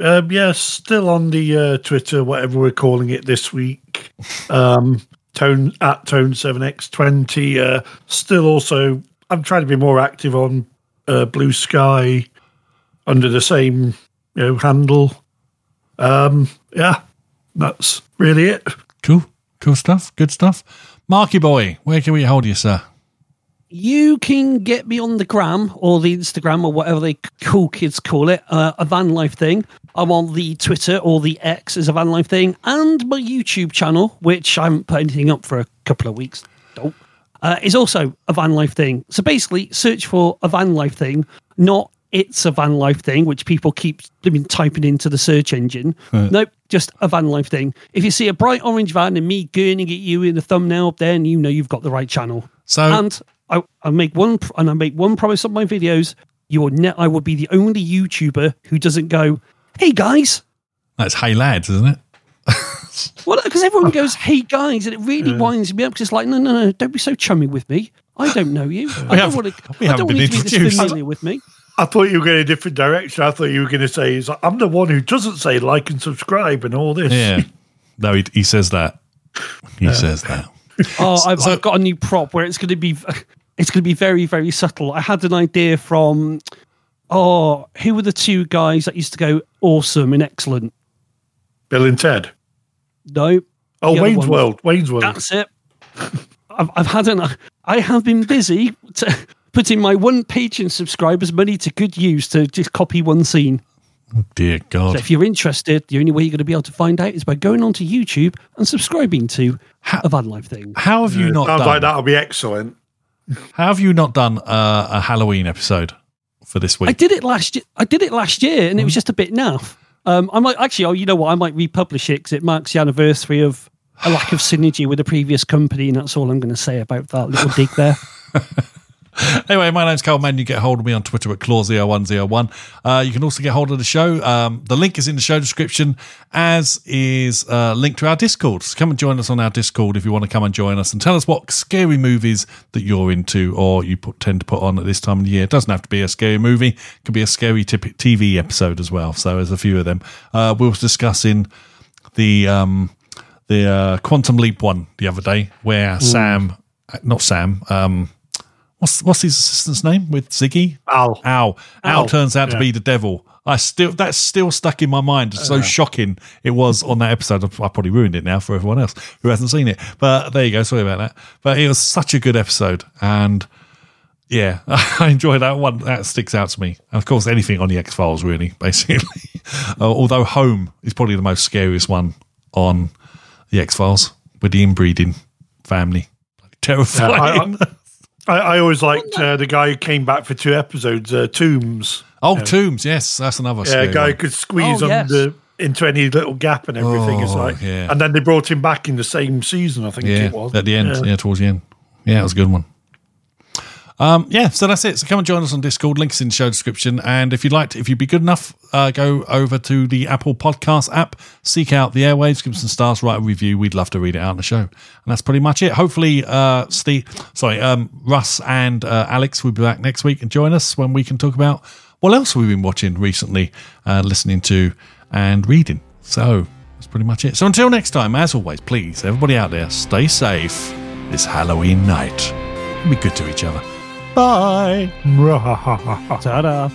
S2: Um, yeah, still on the uh, Twitter, whatever we're calling it this week. Um, tone at tone seven x twenty. Uh, still also, I'm trying to be more active on uh, Bluesky under the same you know handle. Um, yeah, that's really it.
S1: Cool, cool stuff. Good stuff. Marky boy, where can we hold you, sir?
S3: You can get me on the gram or the Instagram or whatever they cool kids call it, uh, a van life thing. I'm on the Twitter or the X as a van life thing, and my YouTube channel, which I haven't put anything up for a couple of weeks. Don't. Uh, is also a van life thing. So basically, search for a van life thing, not it's a van life thing, which people keep I mean, typing into the search engine. Nope, just a van life thing. If you see a bright orange van and me gurning at you in the thumbnail up there, and you know you've got the right channel.
S1: So,
S3: And I, I make one and I make one promise on my videos. You will ne- I will be the only YouTuber who doesn't go, "Hey guys,"
S1: that's Hey Lads, isn't it?
S3: well, because everyone goes, "Hey guys," and it really winds me up. Because it's like, no, no, no, don't be so chummy with me. I don't know you. I don't want to. I don't want you to be this familiar with me.
S2: I thought you were going a different direction. I thought you were going to say, it's like, "I'm the one who doesn't say like and subscribe and all this."
S1: Yeah. no, he, he says that. He says that.
S3: Oh, I've,
S1: So-
S3: I've got a new prop where it's going to be, it's going to be very, very subtle. I had an idea from, oh, who were the two guys that used to go awesome and excellent?
S2: Bill and Ted.
S3: No,
S2: Oh, Wayne's
S3: ones.
S2: World. Wayne's World.
S3: That's it. I've, I've had an. I have been busy to putting my one Patreon subscribers' money to good use to just copy one scene.
S1: Dear
S3: So
S1: God.
S3: if you're interested, the only way you're going to be able to find out is by going onto YouTube and subscribing to a Van Life thing.
S1: How have you not
S2: Sounds
S1: done?
S2: like that'll be excellent.
S1: How have you not done uh, a Halloween episode for this week?
S3: I
S1: week?
S3: did it last. year. I did it last year, and it was just a bit naff. Um, I might actually. Oh, you know what? I might republish it because it marks the anniversary of a lack of synergy with a previous company, and that's all I'm going to say about that little dig there.
S1: Anyway, my name's Karl Mann. You get hold of me on Twitter at Claw0101. Uh, you can also get hold of the show. Um, the link is in the show description, as is a link to our Discord. So come and join us on our Discord if you want to come and join us and tell us what scary movies that you're into or you put, tend to put on at this time of the year. It doesn't have to be a scary movie, it could be a scary tip- TV episode as well. So there's a few of them. Uh, we were discussing the um, the uh, Quantum Leap one the other day, where Sam, uh, not Sam, um, what's what's his assistant's name with Ziggy?
S2: Al.
S1: Al. Al,
S2: Al,
S1: turns out to be the devil. I still that's still stuck in my mind. It's so shocking it was on that episode. I probably ruined it now for everyone else who hasn't seen it. But there you go. Sorry about that. But it was such a good episode, and yeah, I enjoy that one. That sticks out to me. And of course, anything on the X Files, really, basically. uh, although Home is probably the most scariest one on the X Files with the inbreeding family. Terrifying.
S2: I, I, I always liked uh, the guy who came back for two episodes, uh, Tooms.
S1: Oh, Tooms, yes, that's another.
S2: Yeah, a
S1: scary
S2: guy
S1: one.
S2: could squeeze
S3: Oh, yes.
S2: under into any little gap and everything. it's
S1: Oh,
S2: like,
S1: yeah.
S2: and then they brought him back in the same season. I think
S1: Yeah,
S2: it was
S1: at the end.
S2: Yeah.
S1: Yeah. towards the end. Yeah, it was a good one. Um, yeah, so that's it. So come and join us on Discord. Links in the show description. And if you'd like to, if you'd be good enough, uh, go over to the Apple Podcast app, seek out the airwaves, give some stars, write a review. We'd love to read it out on the show. And that's pretty much it. Hopefully, uh, Steve, sorry, um, Russ and uh, Alex will be back next week and join us when we can talk about what else we've been watching recently, uh, listening to, and reading. So that's pretty much it. So until next time, as always, please, everybody out there, stay safe this Halloween night. Be good to each other. Bye.
S3: Ta-da.